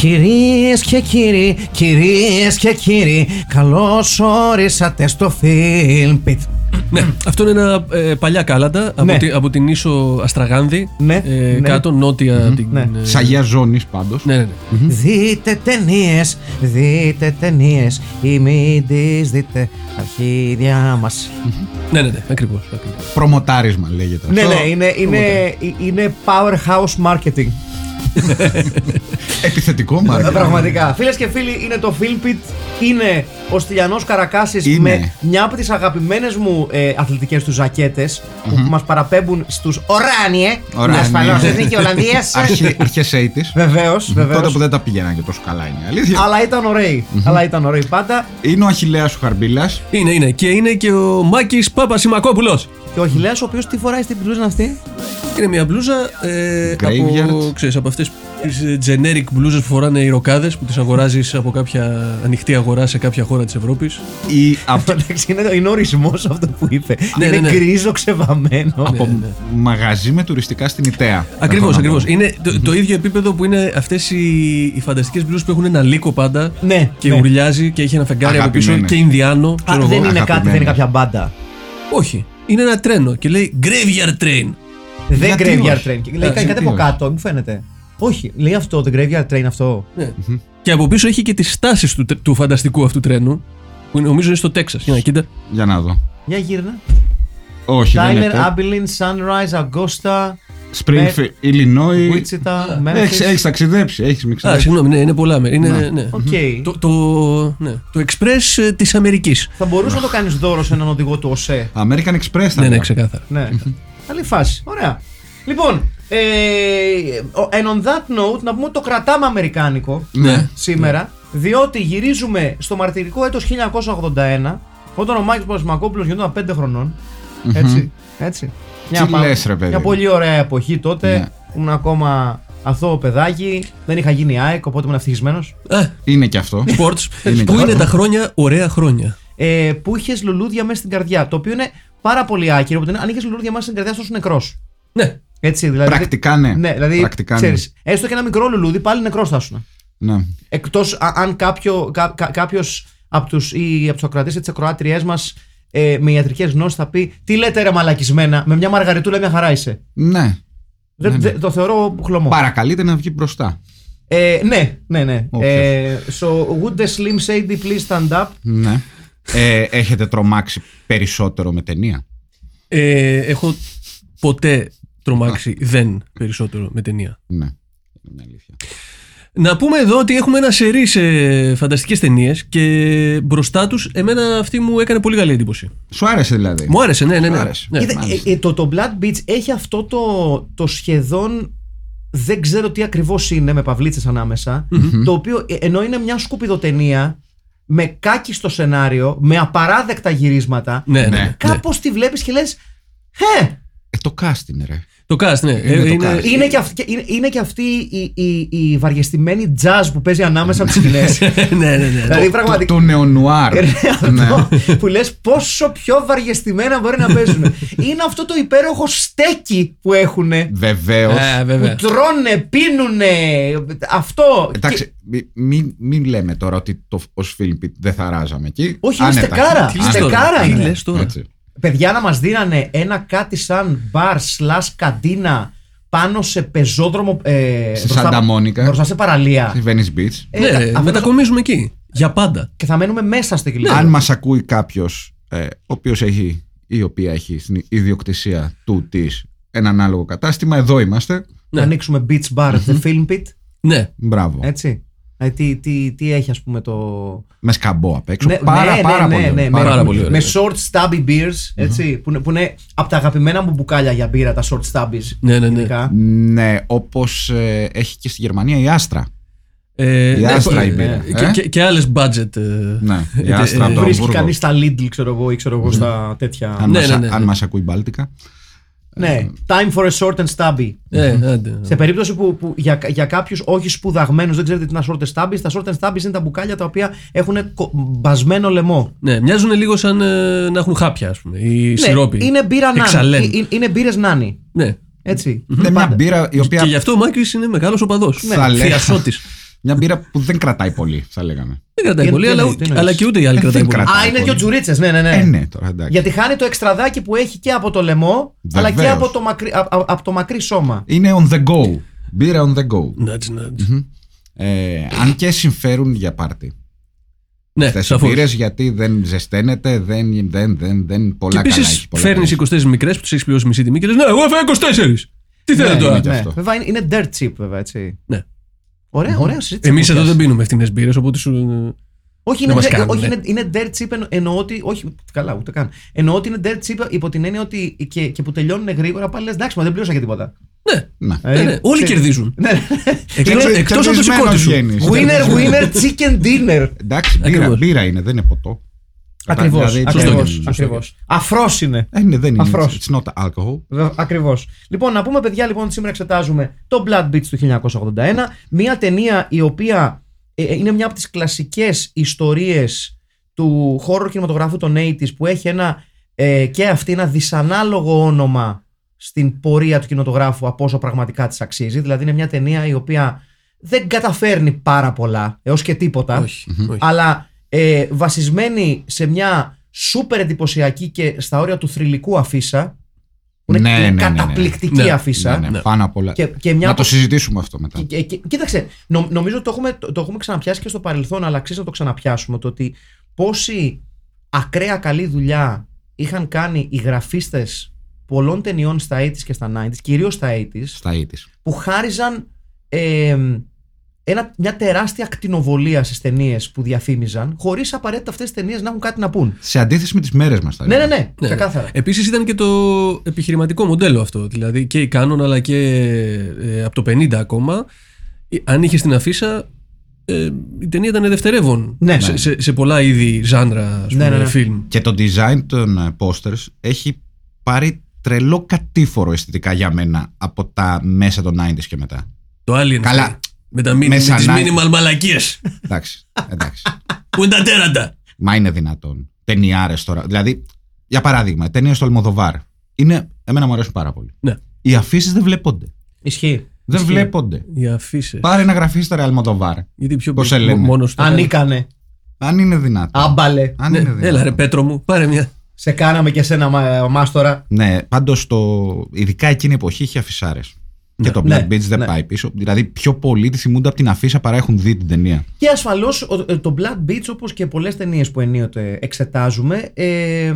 Κυρίες και κύριοι, κυρίες και κύριοι, καλώς ορίσατε στο Film Pit. Ναι, αυτό είναι ένα ε, παλιά κάλαντα από, Ναι. τη- από την ίσο Αστραγάνδη. Ναι, ε, ναι. Κάτω, νότια. την, ναι. ε, Τη Αγία Ζώνης πάντως. ναι, ναι, ναι. Δείτε ταινίες, δείτε ταινίες, ή μην τις δείτε αρχίδια μας. ναι, ναι, ναι, ακριβώς, ακριβώς. Προμοτάρισμα λέγεται. Ναι, αυτό. ναι, είναι, είναι, είναι powerhouse marketing. Επιθετικό μάρκετ. Ε, Πραγματικά. Φίλες και φίλοι, είναι το Film Pit. Είναι ο Στυλιανός Καρακάσης Είναι. με μια από τις αγαπημένες μου ε, αθλητικές του ζακέτες που μας παραπέμπουν στους Οράνιε. Οράνιε. Ασφαλώς, Εθνική Ολλανδία. Αρχές 80s. Βεβαίως, βεβαίως. Τότε που δεν τα πήγαιναν και τόσο καλά είναι η αλήθεια. Αλλά ήταν ωραίοι. Αλλά ήταν ωραίοι πάντα. Είναι ο Αχηλέα ο Χαρμπίλας. Είναι, είναι. Και είναι και ο Μάκης Παπασημακόπουλος. Και ο Χιλέα, ο οποίος τι φοράει στην μπλούζα αυτή; Είναι μια μπλούζα ε, Graveyard. από, ξέρεις, από αυτές τις ε, generic μπλούζες που φοράνε οι ροκάδες που τις αγοράζεις από κάποια ανοιχτή αγορά σε κάποια χώρα της Ευρώπης. Ή από, Εντάξει, είναι, είναι ορισμός αυτό που είπε. Ναι, είναι ναι, ναι. γκρίζο ξεβαμένο. από ναι. μαγαζί με τουριστικά στην Ιταία. Ακριβώς, Έχω να ακριβώς. πω. Είναι το, το ίδιο επίπεδο που είναι αυτές οι, οι φανταστικές μπλούζες που έχουν ένα λύκο πάντα Ναι, και ναι. ουρλιάζει και έχει ένα φεγγάρι από πίσω Αγαπημένες. και Ινδιάνο. Α, ξέρω δεν εγώ. είναι κάτι, δεν αγαπημένο. είναι κάποια μπάντα. Όχι. Είναι ένα τρένο και λέει Graveyard Train. Δεν Γιατί Graveyard όχι; Train. Λέει Ε, κάτι γιατί από όχι; κάτω, μου φαίνεται. Όχι, λέει αυτό, το Graveyard Train αυτό. Ναι. Και από πίσω έχει και τις στάσεις του, του φανταστικού αυτού τρένου που είναι- νομίζω είναι στο Τέξας. Για να κοίτα. Για να δω. Για γύρνα. Όχι, δεν είναι. Tyler, Abilene, Sunrise, Augusta, Springfield, Illinois. Wichita, Έχεις, Memphis. έχεις ταξιδέψει, έχεις Α, μιξάρει. συγγνώμη, ναι, είναι πολλά μέρη. Είναι, ναι. Οκ. Το, το, ναι, το Express ε, της Αμερικής. Θα μπορούσε να το κάνεις δώρο σε έναν οδηγό του ΟΣΕ. American Express θα Ναι, ναι, λέγαμε. ξεκάθαρα. Ναι. Καλή φάση. Ωραία. Λοιπόν, ε, ο- and on that note, να πούμε ότι το κρατάμε αμερικάνικο Ναι. σήμερα, διότι γυρίζουμε στο μαρτυρικό έτος 1981, όταν ο Μάκης Πασμακόπουλος γινόταν 5 χρονών. Έτσι. έτσι. Τι πα- λες, ρε παιδί Μια μου. πολύ ωραία εποχή τότε. Ναι. Ήμουν ακόμα αθώο παιδάκι. Δεν είχα γίνει ΑΕΚ, οπότε ήμουν ευτυχισμένος. Α, Είναι και αυτό. sports. Είναι που και είναι αυτό. τα χρόνια ωραία χρόνια. Ε, που είχες λουλούδια μέσα στην καρδιά. Το οποίο είναι πάρα πολύ άκυρο. Που αν είχες λουλούδια μέσα στην καρδιά, σου νεκρός. Ναι. Έτσι, δηλαδή. Πρακτικά ναι. Ναι, δηλαδή. Πρακτικά ναι. ξέρεις, έστω και ένα μικρό λουλούδι, πάλι νεκρός θα ήσουν. Ναι. Εκτός αν κάποιο, κα, κα, κάποιος από τους ή από τους ακροατές ή τις ακροάτριές μας ε, με ιατρικές γνώσεις θα πει Τι λέτε ρε μαλακισμένα, με μια μαργαριτούλα μια χαρά είσαι. Ναι. Δεν, δεν- το θεωρώ χλωμό. Παρακαλείται να βγει μπροστά. Ε, ναι, ναι, ναι. Όποιος. Ε, so, would the Slim Shady please stand up? Ναι. Ε, έχετε τρομάξει περισσότερο με ταινία; Ε, έχω ποτέ τρομάξει δεν περισσότερο με ταινία. Ναι. Είναι μια αλήθεια. Να πούμε εδώ ότι έχουμε ένα σερί σε φανταστικές ταινίες και μπροστά τους εμένα αυτή μου έκανε πολύ καλή εντύπωση. Σου άρεσε δηλαδή. Μου άρεσε, ναι, ναι, Σου ναι. άρεσε. ναι. Είδε, μάλιστα. ε, ε, το, το Blood Beach έχει αυτό το, το σχεδόν δεν ξέρω τι ακριβώς είναι με παυλίτσες ανάμεσα, το οποίο ε, ενώ είναι μια σκουπιδοτενία με κάκι στο σενάριο, με απαράδεκτα γυρίσματα, Ναι, ναι, Ναι. ναι. κάπως τη βλέπεις και λες «Χε, Ε, το cast είναι ρε. Το cast, ναι. Είναι Ε, το cast. είναι και αυτή, είναι, είναι και αυτή η, η, η βαριεστημένη jazz που παίζει ανάμεσα από τις σκηνές. ναι, ναι, ναι. δηλαδή Το, πραγματικά... το νεονουάρ. Ε, ρε, ναι. αυτό που λες πόσο πιο βαριεστημένα μπορεί να παίζουν. είναι αυτό το υπέροχο στέκι που έχουν. Βεβαίως. Ε, βέβαια. Που τρώνε, πίνουνε. Αυτό. Εντάξει, Και- μη- μην, μην λέμε τώρα ότι το, ως Φίλιππιτ δεν θα ράζαμε εκεί. Όχι, είναι Άνετα. στεκάρα. Τι λες τώρα, Στεκάρα τι είναι. λες τώρα; Έτσι. Παιδιά να μας δίνανε ένα κάτι σαν μπαρ slash καντίνα πάνω σε πεζόδρομο. Ε, Στη μπροστά- Σάντα Μόνικα. Μπροστά σε παραλία. Στη Venice Beach. Ε, Ναι, κα- ρε, αυτό- μετακομίζουμε εκεί. Για πάντα. Και θα μένουμε μέσα στην κλίση. Αν μας ακούει κάποιος ε, ο οποίος έχει ή η οποία έχει στην ιδιοκτησία του της ένα ανάλογο κατάστημα, εδώ είμαστε. Να ανοίξουμε beach bar, the film pit. Ναι. Μπράβο. Έτσι. Ε, τι, τι, τι έχει, ας πούμε, το. Με σκαμπό απ' έξω. Ναι, πάρα, ναι, πάρα ναι, πολύ. ναι, ναι, πάρα με, πάρα πολύ ωραίο. με short stubby beers, έτσι, που, είναι, που είναι από τα αγαπημένα μου μπουκάλια για μπύρα, τα short stubbies. Ναι, ναι, ναι. ειδικά. Ναι, όπως έχει και στη Γερμανία η Άστρα. Ε, Η ναι, Άστρα ε, η μπύρα. Και, ε; και, και άλλες budget. ε, Ναι, η ε, Άστρα ε, από το Βρίσκει Αμβούργο. κανείς στα Lidl, ξέρω εγώ, ή ξέρω εγώ στα τέτοια. Αν, Ναι, μας, ναι, ναι, αν ναι. μας ακούει Μπάλτικα. Ναι, time for a short and stubby. ε, άντε. Σε περίπτωση που, που για, για κάποιους όχι σπουδαγμένους δεν ξέρετε τι είναι short and stubbies, τα short and stubbies είναι τα μπουκάλια τα οποία έχουν κο- μπασμένο λαιμό. Ναι, μοιάζουν λίγο σαν ε, να έχουν χάπια, ας πούμε. Ή σιρόπι. Ναι, είναι μπύρα νάνι. Εξαλέν. Ε, ε, Είναι μπύρες νάνι. Ναι. Έτσι. Είναι μια Πάντα. μπύρα η οποία. Και γι' αυτό ο Μάκης είναι μεγάλος οπαδός. Θα λέγα. Θειασότη. Μια μπύρα που δεν κρατάει πολύ, θα λέγαμε. Δεν κρατάει Τι- πολύ, τι αλλά, εννοείς, τι εννοείς; αλλά και ούτε οι άλλοι Ε, κρατάει δεν πολύ. κρατάει. Α, είναι πολύ. δύο τζουρίτσες. Ναι, ναι, ναι. Ε, ναι, τώρα εντάξει. Γιατί χάνει το εξτραδάκι που έχει και από το λαιμό, αλλά και Βεβαίως. από το, μακρύ, α- α- από το μακρύ σώμα. Είναι on the go. Μπύρα on the go. Νάτς, νάτς. Ε, αν και συμφέρουν για πάρτι. Ναι, Αυτές οι σαφώς. μπύρες γιατί δεν ζεσταίνεται, δεν, δεν, δεν, δεν Και πολλά καλά επίσης έχει. πολλά φέρνεις καλά έχει. 24 μικρές που τους έχεις πληρώσει μισή τιμή και λες: Ναι, εγώ έφερα 24. Τι θέλετε είναι τώρα; και Ναι. αυτό. Βέβαια είναι, είναι dirt cheap, βέβαια, έτσι. Ναι. Ωραία, ωραία συζήτηση. Εμείς έχουμε εδώ δεν πιάσει. πίνουμε φθηνέ μπύρες, οπότε σου. Όχι, δεν είναι, μας dirt- κάνουν, όχι ναι. είναι, είναι dirt cheap εννο- εννοώ ότι. Όχι, καλά, ούτε καν. Εννοώ ότι είναι dirt cheap υπό την έννοια ότι και, και που τελειώνουν γρήγορα πάλι λες: Εντάξει, μα δεν πλήρωσα για τίποτα. Ναι, Ναι. ναι, ναι. Όλοι ξέρεις. κερδίζουν. Ναι, ναι. Εκτός- Είναι Εκτός από το κερδισμένος σηκώτη σου. βγαίνεις. Winner, winner, chicken dinner. Εντάξει, μπύρα, Ακριβώς. μπύρα είναι, δεν είναι ποτό. Ακριβώς. Δηλαδή, σωστό Ακριβώς. και αυτό. Ακριβώς. Αφρός είναι. Ε, ναι, δεν είναι. Αφρός. It's not alcohol. Ακριβώς. Λοιπόν, να πούμε, παιδιά, λοιπόν, ότι σήμερα εξετάζουμε το Blood Beach του 1981. Μια ταινία η οποία ε, ε, είναι μια από τις κλασικές ιστορίες του horror κινηματογράφου των 80s που έχει ένα ε, και αυτή ένα δυσανάλογο όνομα στην πορεία του κινηματογράφου από όσο πραγματικά της αξίζει. Δηλαδή, είναι μια ταινία η οποία δεν καταφέρνει πάρα πολλά έως και τίποτα Όχι. όχι. αλλά ε, βασισμένη σε μια σούπερ εντυπωσιακή και στα όρια του θρηλυκού αφίσα. Που είναι, Ναι, είναι ναι, ναι, ναι. καταπληκτική Ναι, αφίσα. Ναι, ναι, ναι. πάνω απ' όλα. Και, και μια Να από- το συζητήσουμε αυτό μετά. και- και- και- κοίταξε, νο- νομίζω ότι το έχουμε, το, το έχουμε ξαναπιάσει και στο παρελθόν, αλλά αξίζει να το ξαναπιάσουμε. Το ότι πόση ακραία καλή δουλειά είχαν κάνει οι γραφίστες πολλών ταινιών στα 80s και στα 90s, κυρίως στα 80s, Στα ήτης. που χάριζαν ε, ένα, μια τεράστια ακτινοβολία στις ταινίες που διαφήμιζαν, χωρίς απαραίτητα αυτές τις ταινίες να έχουν κάτι να πούν. Σε αντίθεση με τις μέρες μας. θα Ναι, ναι, έλεγα. ναι, ξεκάθαρα. Επίσης ήταν και το επιχειρηματικό μοντέλο αυτό. Δηλαδή και η Canon αλλά και ε, από το 50 ακόμα. ε, Αν είχε την αφίσα, ε, η ταινία ήταν δευτερεύον Ναι. σε, σε, σε πολλά είδη ζάντρα ας Ναι, πούμε, ναι, ναι. φιλμ. Και το design των ε, posters έχει πάρει τρελό κατήφορο αισθητικά για μένα από τα μέσα των 90s και μετά. Το Alien. Καλά. Αυτή, Με, τα, μι- με Μέσα τις να- minimal μαλακίες Εντάξει, εντάξει. Που είναι τα τέρατα; Μα είναι δυνατόν. Ταινιάρες τώρα. Δηλαδή, για παράδειγμα, ταινίες του Αλμοδοβάρ. Είναι, εμένα μου αρέσουν πάρα πολύ. Ναι. Οι αφήσεις δεν βλέπονται. Ισχύει. Δεν Ισχύει. βλέπονται. Οι αφήσεις. Πάρε ένα γραφίστερα Αλμοδοβάρ. Γιατί πιο Πώς σε λένε. μόνος του. Ανήκανε. Αν είναι δυνατόν. Άμπαλε. Αν Ναι, είναι δυνατόν. έλα ρε Πέτρο μου, πάρε μια. Σε κάναμε και σένα μα- μάστορα. Ναι, πάντως το. ειδικά εκείνη η εποχή είχε αφισάρες. Και το Black Ναι, Beach δεν ναι. πάει πίσω. Δηλαδή, πιο πολλοί τη θυμούνται από την αφίσα παρά έχουν δει την ταινία. Και ασφαλώς το Blood Beach, όπως και πολλές ταινίες που ενίοτε εξετάζουμε, ε,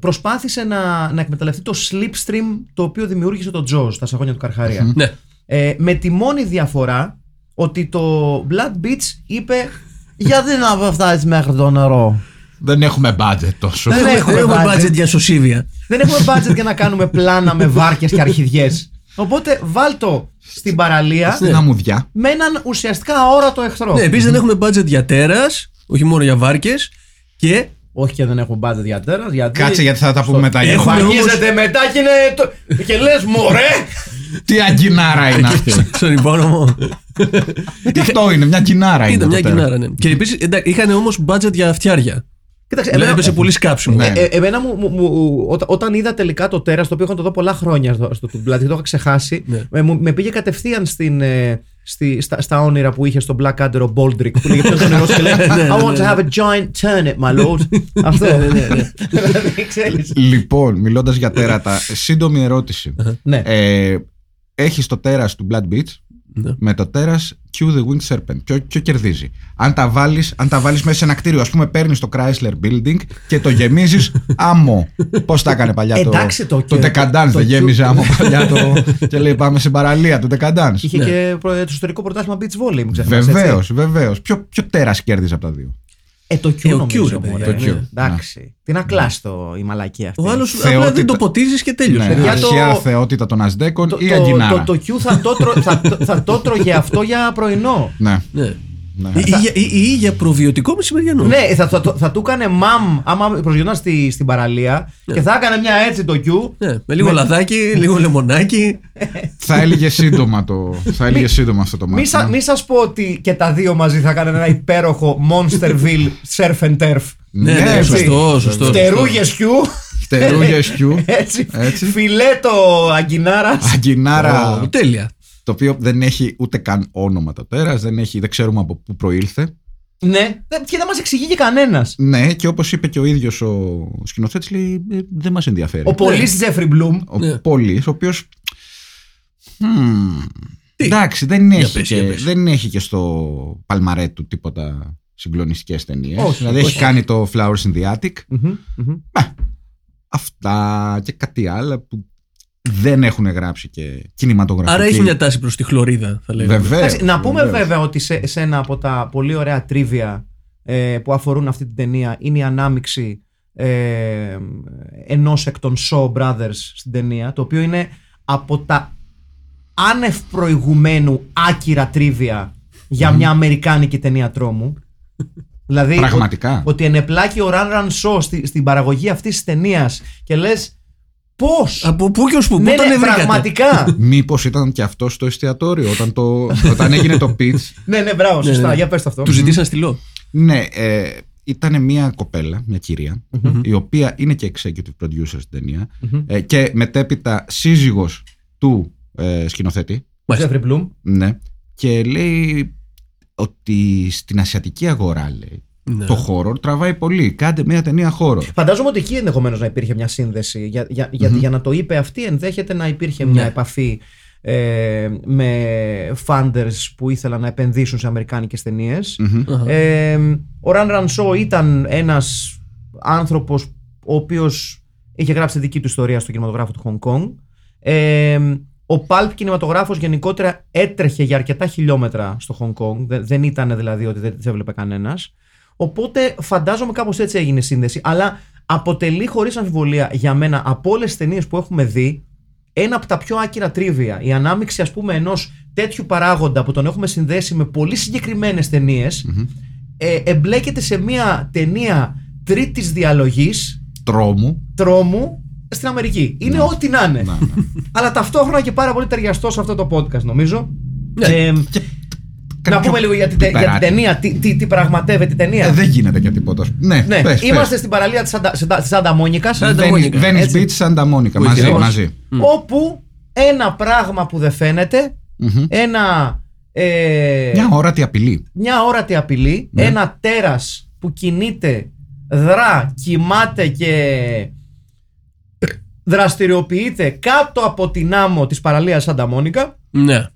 προσπάθησε να, να εκμεταλλευτεί το slipstream το οποίο δημιούργησε το Jaws τα σαγόνια του Καρχαρία. Ναι. Ε, με τη μόνη διαφορά ότι το Blood Beach είπε γιατί να φτάσεις μέχρι το νερό; Δεν έχουμε budget τόσο. Δεν έχουμε έχουμε budget. budget για σωσίβια. Δεν έχουμε budget για να κάνουμε πλάνα με βάρκες και αρχιδιές. Οπότε βάλ το στην παραλία Στην αμμουδιά. με έναν ουσιαστικά αόρατο εχθρό. Ναι, επίσης δεν έχουμε budget για τέρας, όχι μόνο για βάρκες. Και Όχι και δεν έχουμε budget για τέρας, γιατί... Κάτσε γιατί θα τα πούμε μετά. για Έχουμε το- όμως- Βαγίζεται μετά και είναι... Το... και λες μωρέ! Τι αγκινάρα είναι αυτή. στον υπόνομο. Και αυτό είναι, μια κινάρα είναι. Ήταν μια εδώ πέρα. κοινάρα, ναι. Και επίσης είχαν όμως budget για φτιάρια. Κοίταξε, Δηλαδή εμένα, έπεσε πολύ σκάψιμο. Ναι. ε, ε, εμένα μου, μου- μου- όταν, όταν είδα τελικά το τέρας, το οποίο έχω να το δω πολλά χρόνια στο, στο δηλαδή το είχα ξεχάσει, Ναι. με, μου- με πήγε κατευθείαν στην, ε, στη, στα, στα όνειρα που είχε στο Blackadder ο Baldrick που λέγε ποιος είναι ο νερός και λέει I want to have a giant turnip my lord Αυτό Δηλαδή, ξέρεις. Λοιπόν, μιλώντας για τέρατα, σύντομη ερώτηση. Ναι. Ε, Έχεις το τέρας του Blood Beach Ναι. με το τέρας Q the Winged Serpent. Ποιο, ποιο κερδίζει; Αν τα βάλεις αν τα βάλεις μέσα σε ένα κτίριο, ας πούμε, παίρνεις το Chrysler Building και το γεμίζεις άμμο. Πώς τα έκανε παλιά το. Εντάξει, το- το Decadence το- δεν το- γέμιζε άμμο παλιά το. και λέει πάμε στην παραλία του Decadence. Είχε και προ- το ιστορικό πρωτάθλημα beach volley, μην ξεχνάς, Βεβαίως, έτσι. βεβαίως. Ποιο, ποιο τέρας κέρδιζε από τα δύο; Ε, το Q Ε, ο νομίζω, Q, ρε μωρέ. παιδιά, Το Q. Ναι. ναι. Εντάξει. Τι να κλάσει το η μαλακία αυτή. Ο άλλος απλά Θεότητα. δεν το ποτίζεις και τέλειωσε. Ναι, παιδιά, το- αρχαία θεότητα των Αζδέκων το, ή το, Αγκινάρα. το, το Q θα το, τρω- θα, το- θα το τρώγε αυτό για πρωινό. Ναι. Ναι. ναι. Ή, ή για- ή- ή για προβιωτικό μεσημεριανό. Ναι, θα, θα, θα του έκανε μαμ άμα προσγειωνόταν στη, στην παραλία και θα έκανε μια έτσι το Q. Ναι, με λίγο λαδάκι, λίγο λεμονάκι. θα έλεγε σύντομα, το, θα έλεγε σύντομα αυτό το Μη, μάτι. σα, μη σας πω ότι και τα δύο μαζί θα κάνουν ένα υπέροχο Monsterville Surf and Turf. Ναι, Ναι, ναι, έτσι. σωστό, σωστό. Φτερούγες Q. Φτερούγες Q. Έτσι. Έτσι. Φιλέτο αγκινάρας. Αγκινάρα. Ω, Τέλεια. Το οποίο δεν έχει ούτε καν όνομα το τέρας, δεν, έχει, δεν ξέρουμε από πού προήλθε. Ναι, δεν- και δεν μας εξηγεί και κανένας. Ναι, και όπως είπε και ο ίδιος ο σκηνοθέτης, λέει «Ε, δεν μας ενδιαφέρει. Ο πολύ Τζέφρι Μπλουμ. Ο Ναι. Πόλης, ο οποίος. Τι; Εντάξει, δεν έχει, πες, και, για πες. δεν έχει και στο παλμαρέ του τίποτα συγκλονιστικές ταινίες. Όχι, Δηλαδή όχι. έχει κάνει το Flowers in the Attic. Μμμ, μμμ. Αυτά και κάτι άλλο που δεν έχουν γράψει και κινηματογραφική. Άρα έχει μια τάση προς τη χλωρίδα, θα λέγαμε. Βεβαίως, Εντάξει, να πούμε βεβαίως. βέβαια ότι σε, σε ένα από τα πολύ ωραία τρίβια ε, που αφορούν αυτή την ταινία είναι η ανάμιξη ε, ενός εκ των Shaw Brothers στην ταινία το οποίο είναι από τα άνευ προηγουμένου άκυρα τρίβια για μια αμερικάνικη ταινία τρόμου δηλαδή Πραγματικά. ότι ενεπλάκει ο Ραν Ραν Shaw στη- στην παραγωγή αυτής της ταινίας και λες πώς; Από πού και ως πού, ναι, πού τον ναι, βρήκατε. πραγματικά Μήπως ήταν και αυτό στο εστιατόριο όταν, το, όταν έγινε το pitch; ναι ναι μπράβο Ναι, σωστά ναι. για πες το αυτό Του ζητήσαν στυλό. Ναι, ε, ήταν μια κοπέλα, μια κυρία, η οποία είναι και executive producer στην ταινια ε, και μετέπειτα σύζυγος του ε, σκηνοθέτη. Μάλιστα. Τζέφρι Μπλουμ Ναι. Και λέει ότι στην ασιατική αγορά, λέει, Ναι. το horror τραβάει πολύ. Κάντε μια ταινία horror. Φαντάζομαι ότι εκεί ενδεχομένως να υπήρχε μια σύνδεση. Για, για, γιατί για να το είπε αυτή, ενδέχεται να υπήρχε μια Ναι. επαφή ε, με funders που ήθελαν να επενδύσουν σε αμερικάνικες ταινίες. Αχα. Ε, ο Ραν Ρανσό ήταν ένας άνθρωπος ο οποίος είχε γράψει τη δική του ιστορία στο κινηματογράφο του Hong Kong. Ε, ο Pulp κινηματογράφος γενικότερα έτρεχε για αρκετά χιλιόμετρα στο Hong Kong. Δεν, δεν ήταν δηλαδή ότι δεν τις έβλεπε κανένας. Οπότε φαντάζομαι κάπως έτσι έγινε η σύνδεση. Αλλά αποτελεί χωρίς αμφιβολία για μένα από όλες τις ταινίες που έχουμε δει ένα από τα πιο άκυρα τρίβια. Η ανάμειξη ας πούμε ενός τέτοιου παράγοντα που τον έχουμε συνδέσει με πολύ συγκεκριμένες ταινίες, ε, εμπλέκεται σε μια ταινία τρίτης διαλογής Τρόμου. τρόμου στην Αμερική. Είναι ό,τι να είναι. Να, ναι. Αλλά ταυτόχρονα και πάρα πολύ ταιριαστό σε αυτό το podcast νομίζω. Ναι. Ε, να Κάποιο πούμε λίγο για την, τε- για την πιπεράκι. ταινία, τι, τι, τι πραγματεύεται η ταινία; Ε, δεν γίνεται και τίποτα. Ναι, ναι, πες, είμαστε πες. στην παραλία της Σαντα, Σαντα- της Σάντα Μόνικας, Σάντα Venice- Μόνικα, Venice έτσι. Beach, Santa Monica. Που Μαζί, έχει μαζί. όπου ένα πράγμα που δεν φαίνεται, Μμμ. ένα, ε, Μια όρατη απειλή. μια όρατη απειλή, Ναι. ένα τέρας που κινείται, δρά, κοιμάται και δραστηριοποιείται κάτω από την άμμο της παραλίας Σάντα Μόνικα Ναι.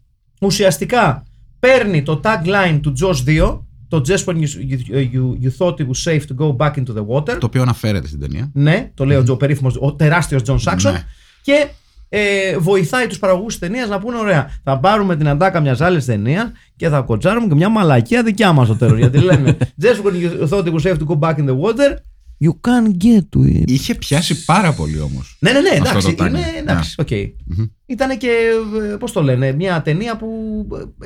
ουσιαστικά παίρνει το tagline του Jaws 2 το Just when you, you, you, you thought it was safe to go back into the water Το οποίο αναφέρεται στην ταινία. ναι, το λέει ο, Τζο, ο περίφημος, ο τεράστιος John Saxon Ναι. και ε, βοηθάει τους παραγωγούς της ταινίας να πούνε ωραία θα πάρουμε την αντάκα μιας άλλης ταινίας και θα κοτσάρουμε και μια μαλακία δικιά μας στο τέλος γιατί λένε Just when you thought it was safe to go back in the water you can't get to it Είχε πιάσει πάρα πολύ όμως. ναι, ναι, ναι, Αυτό εντάξει. το Είναι, timing. εντάξει, οκ. Ήταν και, ε, πώς το λένε, μια ταινία που ε,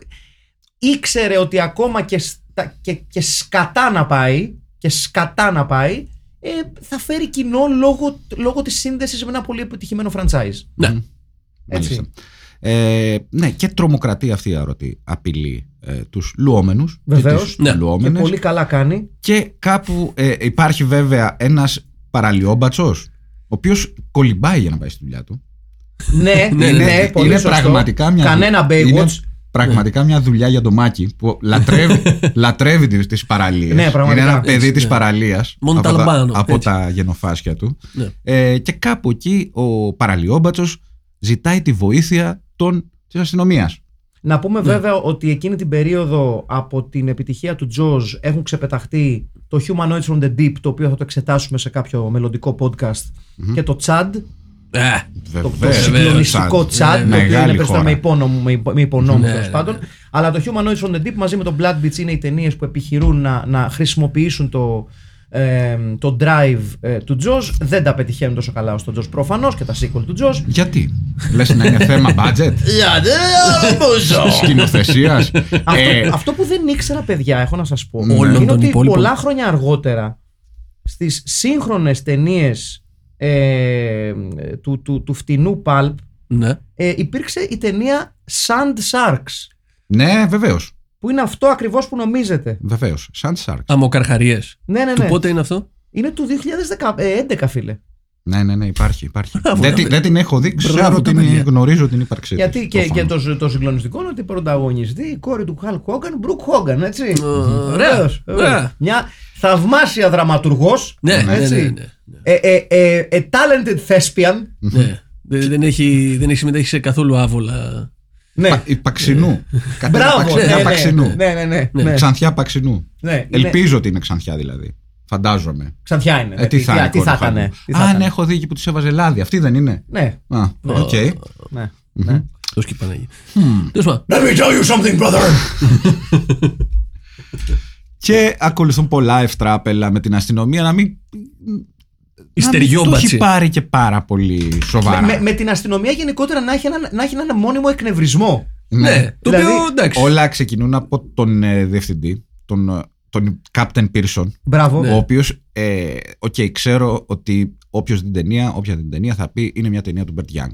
ήξερε ότι ακόμα και, στα- και, και σκατά να πάει, και σκατά να πάει, ε, θα φέρει κοινό λόγω, λόγω της σύνδεσης με ένα πολύ επιτυχημένο franchise. Ναι. Έτσι. Μάλιστα. Ε, ναι, και τρομοκρατεί αυτή η αόρατη απειλή ε, τους λουόμενους Βεβαίως. και τις Ναι. Και λουόμενες πολύ καλά κάνει. και κάπου ε, υπάρχει βέβαια ένας παραλιόμπατσος ο οποίος κολυμπάει για να πάει στη δουλειά του. ναι, ναι, είναι, ναι, πολύ είναι σωστό. πραγματικά μια Κανένα είναι Baywatch. Πραγματικά μια δουλειά για το Μάκη που λατρεύει, λατρεύει τις, τις παραλίες. Ναι, πραγματικά. Είναι ένα παιδί Έτσι, της ναι. παραλίας από, τα, Μονταλμπάνο, από έτσι. τα γενοφάσκια του. Ναι. Ε, και κάπου εκεί ο παραλιόμπατσος ζητάει τη βοήθεια των, της αστυνομίας. Να πούμε βέβαια ότι εκείνη την περίοδο από την επιτυχία του Jaws έχουν ξεπεταχτεί το Humanoids from the Deep, το οποίο θα το εξετάσουμε σε κάποιο μελλοντικό podcast, και το Chad, Ε, το, το Βεβαίως. συγκλονιστικό Τσάντ. Chad, Ναι, το οποίο είναι μεγάλη περισσότερο χώρα. με υπόνομο, με, υπο- με υπονόμου Ναι, τέλος ναι, πάντων. Αλλά το Humanoids from the Deep μαζί με το Blood Beach είναι οι ταινίες που επιχειρούν να, να χρησιμοποιήσουν το, ε, το drive ε, του Jaws. Δεν τα πετυχαίνουν τόσο καλά ως το Jaws προφανώς και τα sequel του Jaws. Γιατί, λες να είναι θέμα budget, σκηνοθεσίας. Αυτό, Ε, αυτό που δεν ήξερα, παιδιά, έχω να σας πω. Όλων είναι των ότι υπόλοιπων. πολλά χρόνια αργότερα στις σύγχρονες ταινίες ε, του, του, του φτηνού Pulp ναι. ε, υπήρξε η ταινία Sand Sharks. Ναι, βεβαίως. Που είναι αυτό ακριβώς που νομίζετε. Βεβαίως. Σαν Sharks. Αμοκαρχαρίες. Ναι, ναι, Του ναι. πότε είναι αυτό; Είναι του 2011, φίλε. Ναι, ναι, ναι, υπάρχει. υπάρχει. Μπράβο, δεν, ρε, τη- δεν την έχω δει, ξέρω Μπράβο, ότι τα είναι- παιδιά. γνωρίζω την ύπαρξή της, Γιατί και, και προφανώς. το, το συγκλονιστικό είναι ότι πρωταγωνιστεί η κόρη του Χαλ Χόγκαν, Μπρουκ Χόγκαν, έτσι. Ωραία. Βεβαίως, βεβαίως. Ωραία. Μια θαυμάσια δραματουργός, Ναι, ναι, έτσι. ναι. ναι, ναι. Ε, ε, ε, ε, talented thespian. Ναι. Δεν, δεν, έχει, δεν έχει συμμετέχει σε καθόλου άβολα. Ναι. Πα- Η Παξινού. Κατέρα Μπράβο. Παξινιά ναι, ναι, Παξινού. ναι, ναι, ναι, ναι. Ξανθιά Παξινού. Ναι, είναι- Ελπίζω ότι είναι ξανθιά δηλαδή. Φαντάζομαι. Ξανθιά είναι. Ε, τι θα είναι. τι θα κόρη του ήταν. Χάρη. Α, ναι, έχω δει εκεί που τους έβαζε λάδι. Αυτή δεν είναι; Ναι, Α, οκ. ναι. ναι. Το σκυπανάγι. Τέλος πάντων. Let me tell you something, brother. Και ακολουθούν πολλά ευτράπελα με την αστυνομία να μην. να μην το Ιστεριόμπατσι. έχει πάρει και πάρα πολύ σοβαρά. Με, με, με την αστυνομία γενικότερα να έχει, ένα, να έχει έναν μόνιμο εκνευρισμό. Ναι, το Δηλαδή, οποίο εντάξει. Όλα ξεκινούν από τον ε, διευθυντή, τον, ε, τον Captain Pearson, Μπράβο. ο οποίος. Ε, οκ, ξέρω ότι όποιος την ταινία, όποια την ταινία θα πει είναι μια ταινία του Burt Young.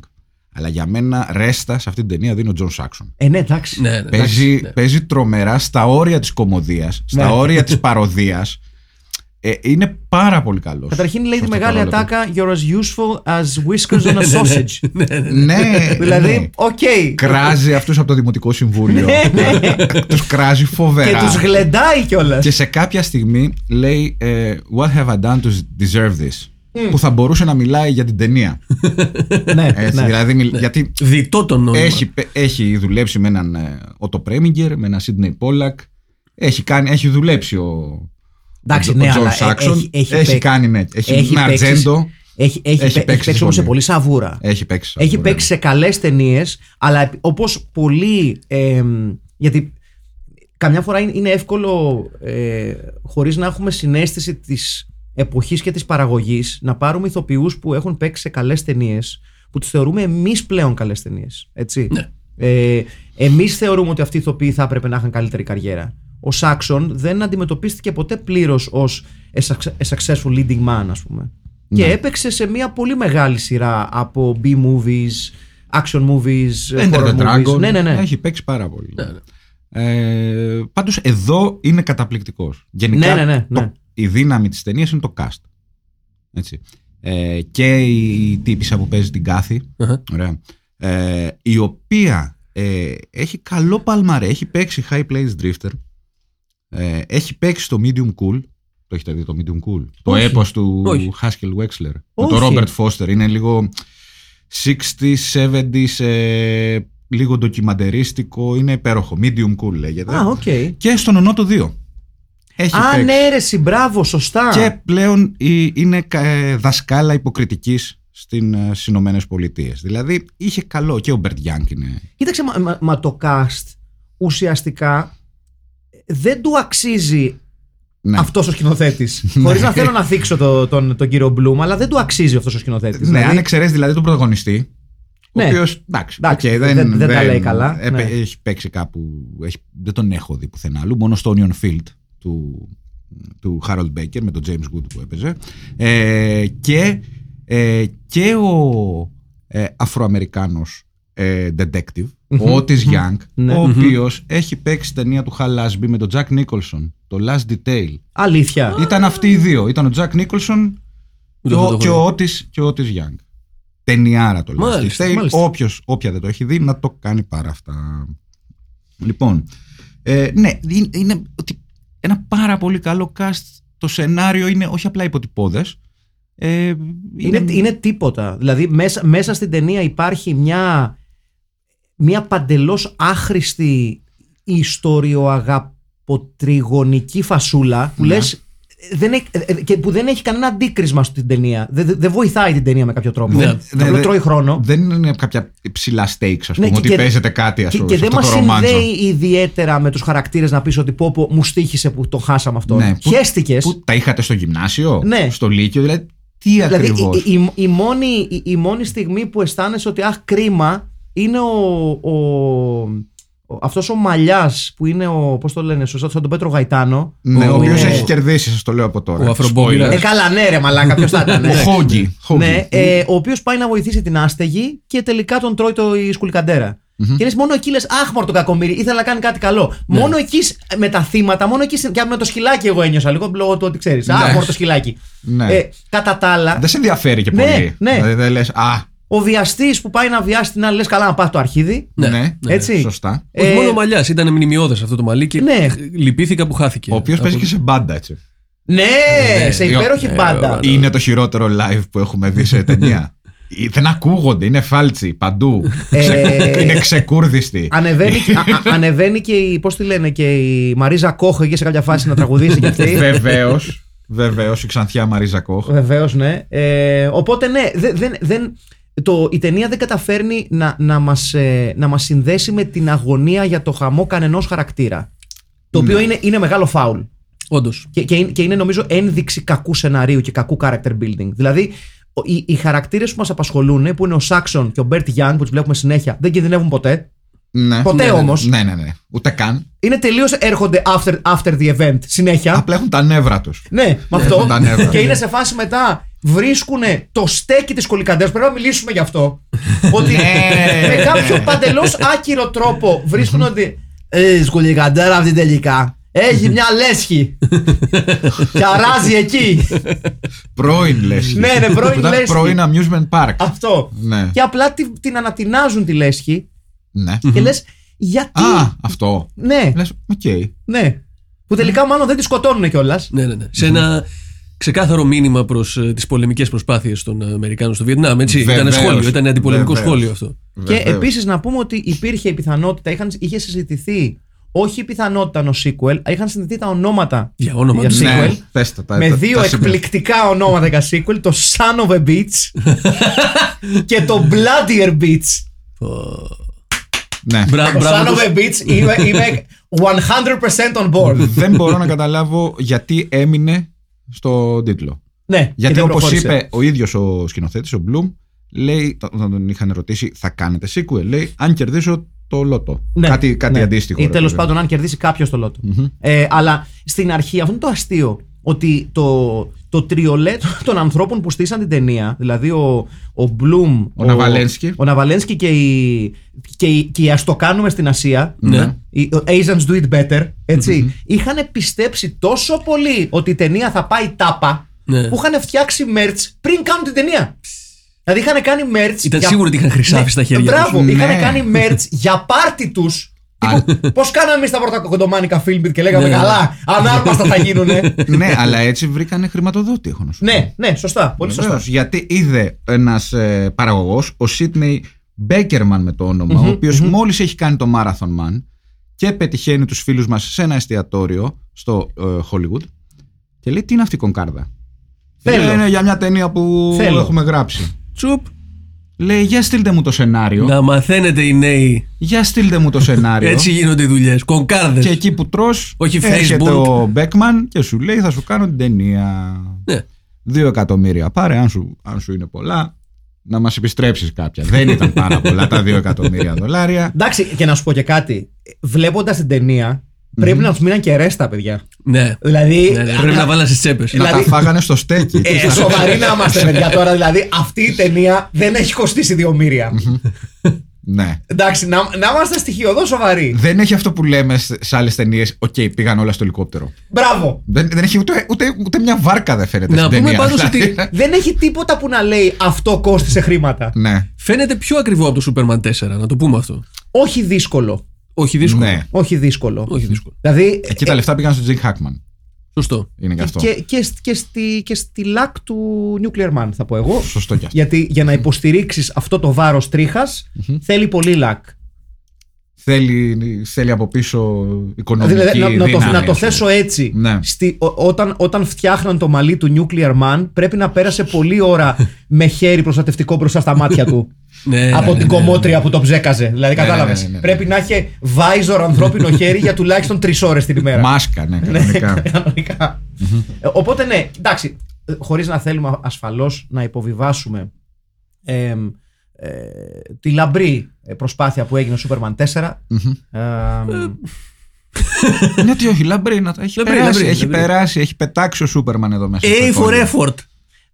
Αλλά για μένα ρέστα σε αυτή την ταινία δίνει ο Τζον Σάξον. Ε, ναι, εντάξει. Ναι, ναι, Παίζει, εντάξει, ναι. παίζει τρομερά στα όρια της κωμωδίας, στα Ναι. όρια της παρωδίας. Ε, είναι πάρα πολύ καλός. Καταρχήν λέει σε τη αυτό το μεγάλη ρόλο του. ατάκα You're as useful as whiskers on a sausage. Ναι, δηλαδή, ναι. οκ. Κράζει αυτούς από το Δημοτικό Συμβούλιο. τους κράζει Ναι, Και φοβερά. τους γλεντάει κιόλας. Και σε κάποια στιγμή λέει ε, What have I done to deserve this; Που θα μπορούσε να μιλάει για την ταινία ναι, Έτσι, ναι. δηλαδή, μιλ- Γιατί Διτό το νόημα. έχει, πε- έχει δουλέψει με έναν ε, Ότο Πρέμιγκερ Με έναν Σίδνεϊ Πόλακ έχει, κάνει, έχει δουλέψει ο, Εντάξει, ο, ναι, Τζον αλλά ε- Σάξον έχει- έχει έχει παίξει- κάνει ναι, έχει, έχει με παίξει- ατζέντο Έχει, έχει, Έχει παί- παίξει έχει όμως σε πολύ. πολύ σαβούρα. Έχει παίξει Έχει σίγουρα. παίξει σε καλές ταινίες, αλλά όπως πολύ. εμ, γιατί καμιά φορά είναι, είναι εύκολο ε, χωρίς να έχουμε συνέστηση της εποχής και της παραγωγής να πάρουμε ηθοποιούς που έχουν παίξει σε καλές ταινίες, που τους θεωρούμε εμείς πλέον καλές ταινίες. Έτσι. Ναι. Ε, εμείς θεωρούμε ότι αυτοί οι ηθοποιοί θα έπρεπε να είχαν καλύτερη καριέρα. Ο Σάξον δεν αντιμετωπίστηκε ποτέ πλήρως ως a suc- a successful leading man, ας πούμε. Και έπαιξε σε μια πολύ μεγάλη σειρά από B-movies, action movies, Enter horror the movies. Dragon Ναι, ναι, ναι. Έχει παίξει πάρα πολύ. Ναι, ναι. Ε, πάντως εδώ είναι καταπληκτικός. Γενικά Ναι, ναι, ναι, το- ναι. η δύναμη της ταινίας είναι το cast. Έτσι. Ε, και η τύπισσα που παίζει την Κάθι, Αχα. ωραία, ε, η οποία ε, έχει καλό παλμαρέ, έχει παίξει High Place Drifter, ε, έχει παίξει το Medium Cool, το έχετε δει το Medium Cool, το Όχι. έπος του Όχι. Haskell Wexler, με Όχι. τον Robert Forster, είναι λίγο 60s, 70s, ε, λίγο ντοκιμαντερίστικο, είναι υπέροχο, Medium Cool λέγεται. Α, οκ. Και στον Νονό το 2. Έχει Α, παίξει. ναι, ρε, συ, μπράβο, σωστά. Και πλέον η- είναι κα- ε, δασκάλα υποκριτικής στην, ε, στις Ηνωμένες Πολιτείες. Δηλαδή είχε καλό και ο Μπερτ Γιανγκ είναι. Κοίταξε, μα, μα- μα το cast ουσιαστικά δεν του αξίζει Ναι. αυτός ο σκηνοθέτης. Χωρίς να θέλω να θίξω το- τον, τον κύριο Μπλουμ, αλλά δεν του αξίζει αυτός ο σκηνοθέτης. Ναι, Δηλαδή, αν εξαιρέσεις δηλαδή τον πρωταγωνιστή. Ναι. Ο οποίος. Εντάξει, Εντάξει, οκ, δεν- δεν τα λέει καλά, έπαι- ναι. Έχει παίξει κάπου. Έχει, δεν τον έχω δει πουθενά άλλου. Μόνο στο Onion Field του, του Harold Baker με τον James Good που έπαιζε. Ε, και, ε, και ο ε, Αφροαμερικάνος ε, detective, ο Otis Young, Ναι. ο οποίος έχει παίξει ταινία του Χαλάσμπι με τον Jack Nicholson, το Last Detail. Αλήθεια. Ήταν αυτοί οι δύο. Ήταν ο Jack Nicholson Ούτε και αυτό ο, το και έχω ο Otis, και ο Otis Young. Ταινιάρα το Μάλιστα, Last Detail. μάλιστα. Όποιος, όποια δεν το έχει δει, να το κάνει πάρα αυτά. Λοιπόν, ε, ναι, είναι, είναι ότι ένα πάρα πολύ καλό cast. Το σενάριο είναι όχι απλά υποτυπώδες. Ε, Είναι, είναι τίποτα. Δηλαδή, μέσα, μέσα στην ταινία υπάρχει μια, μια παντελώς άχρηστη ιστοριοαγαποτριγωνική φασούλα που Ναι. λες ε, δεν έχει, ε, ε, και που δεν έχει κανένα αντίκρισμα στην ταινία. Δεν, δεν- δεν βοηθάει την ταινία με κάποιο τρόπο. Ναι. Το Ναι, απλό δε- τρώει χρόνο. Δεν είναι κάποια ψηλά stakes, ας Ναι, πούμε, και- ότι και- παίζεται κάτι, ας Και, πούμε, και σε δεν αυτό μας το ρομάντζο. συνδέει ιδιαίτερα με τους χαρακτήρες να πεις ότι πω, πω μου στήχησε που το χάσαμε αυτό. Ναι, που- Χαίστηκες. Που τα είχατε στο γυμνάσιο, Ναι. στο Λύκειο, δηλαδή τι Δηλαδή ακριβώς; η, η, η μόνη, η, η μόνη στιγμή που αισθάνεσαι ότι αχ κρίμα είναι ο, ο, ο αυτός ο μαλλιάς που είναι ο, πώς το λένε, σωστά, σαν τον Πέτρο Γαϊτάνο. Ναι, ο ο- οποίος ο- έχει κερδίσει, σας το λέω από τώρα. Ο Αφρομπόμπιλας. Ε, καλά, ναι, ρε, μαλάκα, ποιος θα ήταν. ναι. Ο Χόγκι. Ναι, ε, ο οποίος πάει να βοηθήσει την άστεγη και τελικά τον τρώει το η σκουλικαντέρα. Και λες μόνο εκεί λες, Αχ, μωρό το κακομίρι, ήθελα να κάνει κάτι καλό. Μόνο εκεί σ- με τα θύματα, μόνο εκεί. σ- Και με το σκυλάκι εγώ ένιωσα λίγο λόγω του ότι ξέρεις. Αχ, Ναι. μωρό το σκυλάκι. Ναι. Ε, κατά τα άλλα, Δεν σε ενδιαφέρει και Ναι, πολύ. ναι. Δηλαδή δεν λες, Α, ο βιαστής που πάει να βιάσει την άλλη, λες καλά να πάθει το αρχίδι. ναι, Ναι, έτσι. Σωστά. Όχι Ε, μόνο ο μαλλιάς, ήταν μνημειώδες αυτό το μαλλί και Ναι. λυπήθηκα που χάθηκε. Ο οποίος Από- παίζει και σε μπάντα, έτσι. Ναι, Ναι, σε ναι, υπέροχη ναι, μπάντα. ωραία. Είναι το χειρότερο live που έχουμε δει σε ταινία. Ε, Δεν ακούγονται, είναι φάλτσι παντού. Ε, είναι ξεκούρδιστοι. Ανεβαίνει, α- α- ανεβαίνει και η, πώς τη λένε, και η Μαρίζα Κόχ εκεί σε κάποια φάση να τραγουδήσει κι αυτή. Βεβαίως. Βεβαίως, η Ξανθιά Μαρίζα Κόχ. Βεβαίως, ναι. Ε, οπότε, ναι, δεν, δεν, δεν, το, η ταινία δεν καταφέρνει να, να, μας, ε, να μας συνδέσει με την αγωνία για το χαμό κανενός χαρακτήρα. Το οποίο είναι, είναι μεγάλο φάουλ. Όντως. Και, και, είναι, και είναι νομίζω ένδειξη κακού σεναρίου και κακού character building. Δηλαδή, ο- οι, οι χαρακτήρες που μας απασχολούν, που είναι ο Σάξον και ο Μπέρτ Young, που τους βλέπουμε συνέχεια, δεν κινδυνεύουν ποτέ. Ναι. Ποτέ ναι, ναι, όμως. Ναι, ναι, ναι. Ούτε καν. Είναι τελείως έρχονται after, after the event συνέχεια. Απλά έχουν τα νεύρα τους. Ναι, με αυτό. τα νεύρα. και είναι σε φάση μετά. Βρίσκουν το στέκι της σκουλικαντέρα. Πρέπει να μιλήσουμε γι' αυτό. ότι Ναι. με κάποιο παντελώς άκυρο τρόπο βρίσκουν ότι. Ε, σκουλικαντέρα αυτή τελικά. Έχει μια λέσχη. και αράζει εκεί. Πρώην λε. Ναι, ναι, πρώην λέσχη. Πρώην amusement park. Αυτό. Ναι. Και απλά τη- την ανατινάζουν τη λέσχη Ναι. και λες, γιατί. Α, αυτό. Ναι, Λες, οκ. ναι. Που τελικά μάλλον δεν τη σκοτώνουν κιόλας. Ναι, ναι, ναι. Σε ένα ξεκάθαρο μήνυμα προς τις πολεμικές προσπάθειες των Αμερικάνων στο Βιετνάμ. Έτσι. Ήταν Βεβαίως. σχόλιο, ήταν αντιπολεμικό Βεβαίως. σχόλιο αυτό. Και Βεβαίως. επίσης να πούμε ότι υπήρχε η πιθανότητα, είχαν, είχε συζητηθεί όχι η πιθανότητα ενό sequel, είχαν συζητηθεί τα ονόματα Για όνομα τους. Για Ναι, sequel. πες τα, τα- με τα- δύο τα σημεία. εκπληκτικά ονόματα για sequel, το Son of a Beach και το Bloodier Beach. Ναι. Μπρα- Το Μπράβο Son of τους. a Beach είμαι, είμαι 100% on board. Δεν μπορώ να καταλάβω γιατί έμεινε στο τίτλο. ναι, και Γιατί δεν όπως προχώρησε. είπε ο ίδιος ο σκηνοθέτης, ο Μπλουμ, λέει, όταν τον είχαν ρωτήσει, θα κάνετε sequel, λέει, αν κερδίσω το λότο. Ναι, κάτι κάτι ναι. αντίστοιχο. Ή ρε τέλος παιδί. πάντων, αν κερδίσει κάποιος το λότο. Ε, αλλά στην αρχή, αυτό είναι το αστείο. Ότι το, το τριολέ των ανθρώπων που στήσαν την ταινία, δηλαδή ο, ο Μπλουμ, Ο Ναβαλένσκι. ο Ναβαλένσκι και οι, και οι, και οι ας το κάνουμε στην Ασία, Ναι. οι Asians do it better, ετσι είχαν πιστέψει τόσο πολύ ότι η ταινία θα πάει τάπα, Ναι. που είχαν φτιάξει merch πριν κάνουν την ταινία. Δηλαδή είχαν κάνει merch. Ήταν για- σίγουροι ότι είχαν χρυσάφι Ναι, στα χέρια Μπράβο, τους. είχαν Ναι. κάνει merch για πάρτι τους. Πώς κάναμε εμείς τα πρώτα κοντομάνικα filmbit και λέγαμε Ναι. καλά, ανάρπαστα θα γίνουνε. ναι, αλλά έτσι βρήκανε χρηματοδότη, έχω να σου πω. ναι, ναι, σωστά. Πολύ Βεβαίως, σωστά. γιατί είδε ένας ε, παραγωγός, ο Σίτνεϊ Μπέκερμαν με το όνομα, ο οποίος μόλις έχει κάνει το Marathon Man και πετυχαίνει τους φίλους μας σε ένα εστιατόριο στο ε, Hollywood και λέει: Τι είναι αυτή η κονκάρδα; Θέλω. Λέει, Είναι για μια ταινία που Θέλω. έχουμε γράψει. Τσουπ. Λέει: Για στείλτε μου το σενάριο. Να μαθαίνετε οι νέοι. Για στείλτε μου το σενάριο. Έτσι γίνονται οι δουλειές. Κονκάρδες. Και εκεί που τρως Όχι έρχεται Facebook. ο Μπέκμαν και σου λέει: Θα σου κάνω την ταινία. Ναι. Δύο εκατομμύρια πάρε, αν σου, αν σου είναι πολλά, να μας επιστρέψεις κάποια. Δεν ήταν πάρα πολλά τα δύο εκατομμύρια δολάρια. Εντάξει, και να σου πω και κάτι. Βλέποντας την ταινία, πρέπει να τους μείναν και ρέστα, παιδιά. Ναι. Δηλαδή. Ναι, ναι, Πρέπει να βάλουν στις τσέπες. να Δηλαδή- τα φάγανε στο στέκι. Ε, σοβαροί να είμαστε, παιδιά, τώρα. Δηλαδή, αυτή η ταινία δεν έχει κοστίσει δύο μύρια. ναι. Εντάξει, να, να είμαστε στοιχειωδώς σοβαροί. Δεν έχει αυτό που λέμε σε σε άλλες ταινίες Οκ, πήγαν όλα στο ελικόπτερο. Μπράβο. Δεν, δεν έχει ούτε, ούτε, ούτε μια βάρκα δεν φαίνεται Να στην πούμε ταινία. πάντως Δηλαδή, ότι- Δεν έχει τίποτα που να λέει αυτό κόστησε χρήματα. Ναι. Φαίνεται πιο ακριβό από το Superman 4, να το πούμε αυτό. Όχι δύσκολο. Όχι δύσκολο. Ναι. Όχι δύσκολο. Όχι δύσκολο. Δηλαδή. Εκεί τα λεφτά πήγαν στον Τζιν Χάκμαν. Σωστό. Είναι και αυτό. Και, και, και, στη, και στη λάκ του Nuclear Man, θα πω εγώ. Σωστό κι αυτό. Γιατί για να υποστηρίξεις αυτό το βάρος τρίχας θέλει πολύ λάκ. Θέλει, θέλει από πίσω οικονομική Δηλαδή, να, να, το, δύναμη, να το ας πούμε. θέσω έτσι. Ναι. Στη, ο- όταν, όταν φτιάχναν το μαλλί του Nuclear Man, πρέπει να πέρασε πολλή ώρα με χέρι προστατευτικό μπροστά στα μάτια του. Ναι, από ναι, την ναι, ναι. κομμότρια που το ψέκαζε. Δηλαδή, ναι, κατάλαβες. ναι, ναι, ναι. Πρέπει να είχε βάιζορ ανθρώπινο χέρι για τουλάχιστον τρεις ώρες την ημέρα. Μάσκα, ναι, κανονικά. Κανονικά. Ε, Οπότε ναι, εντάξει, χωρίς να θέλουμε ασφαλώς να υποβιβάσουμε εμ, ε, τη λαμπρή ε, προσπάθεια που έγινε στο Superman 4. εμ, Γιατί όχι, λαμπρή να το έχει Λαμπρή, περάσει. λαμπρή, έχει λαμπρή. περάσει, έχει πετάξει ο Σούπερμαν εδώ μέσα. A στο for υπόγειο. effort.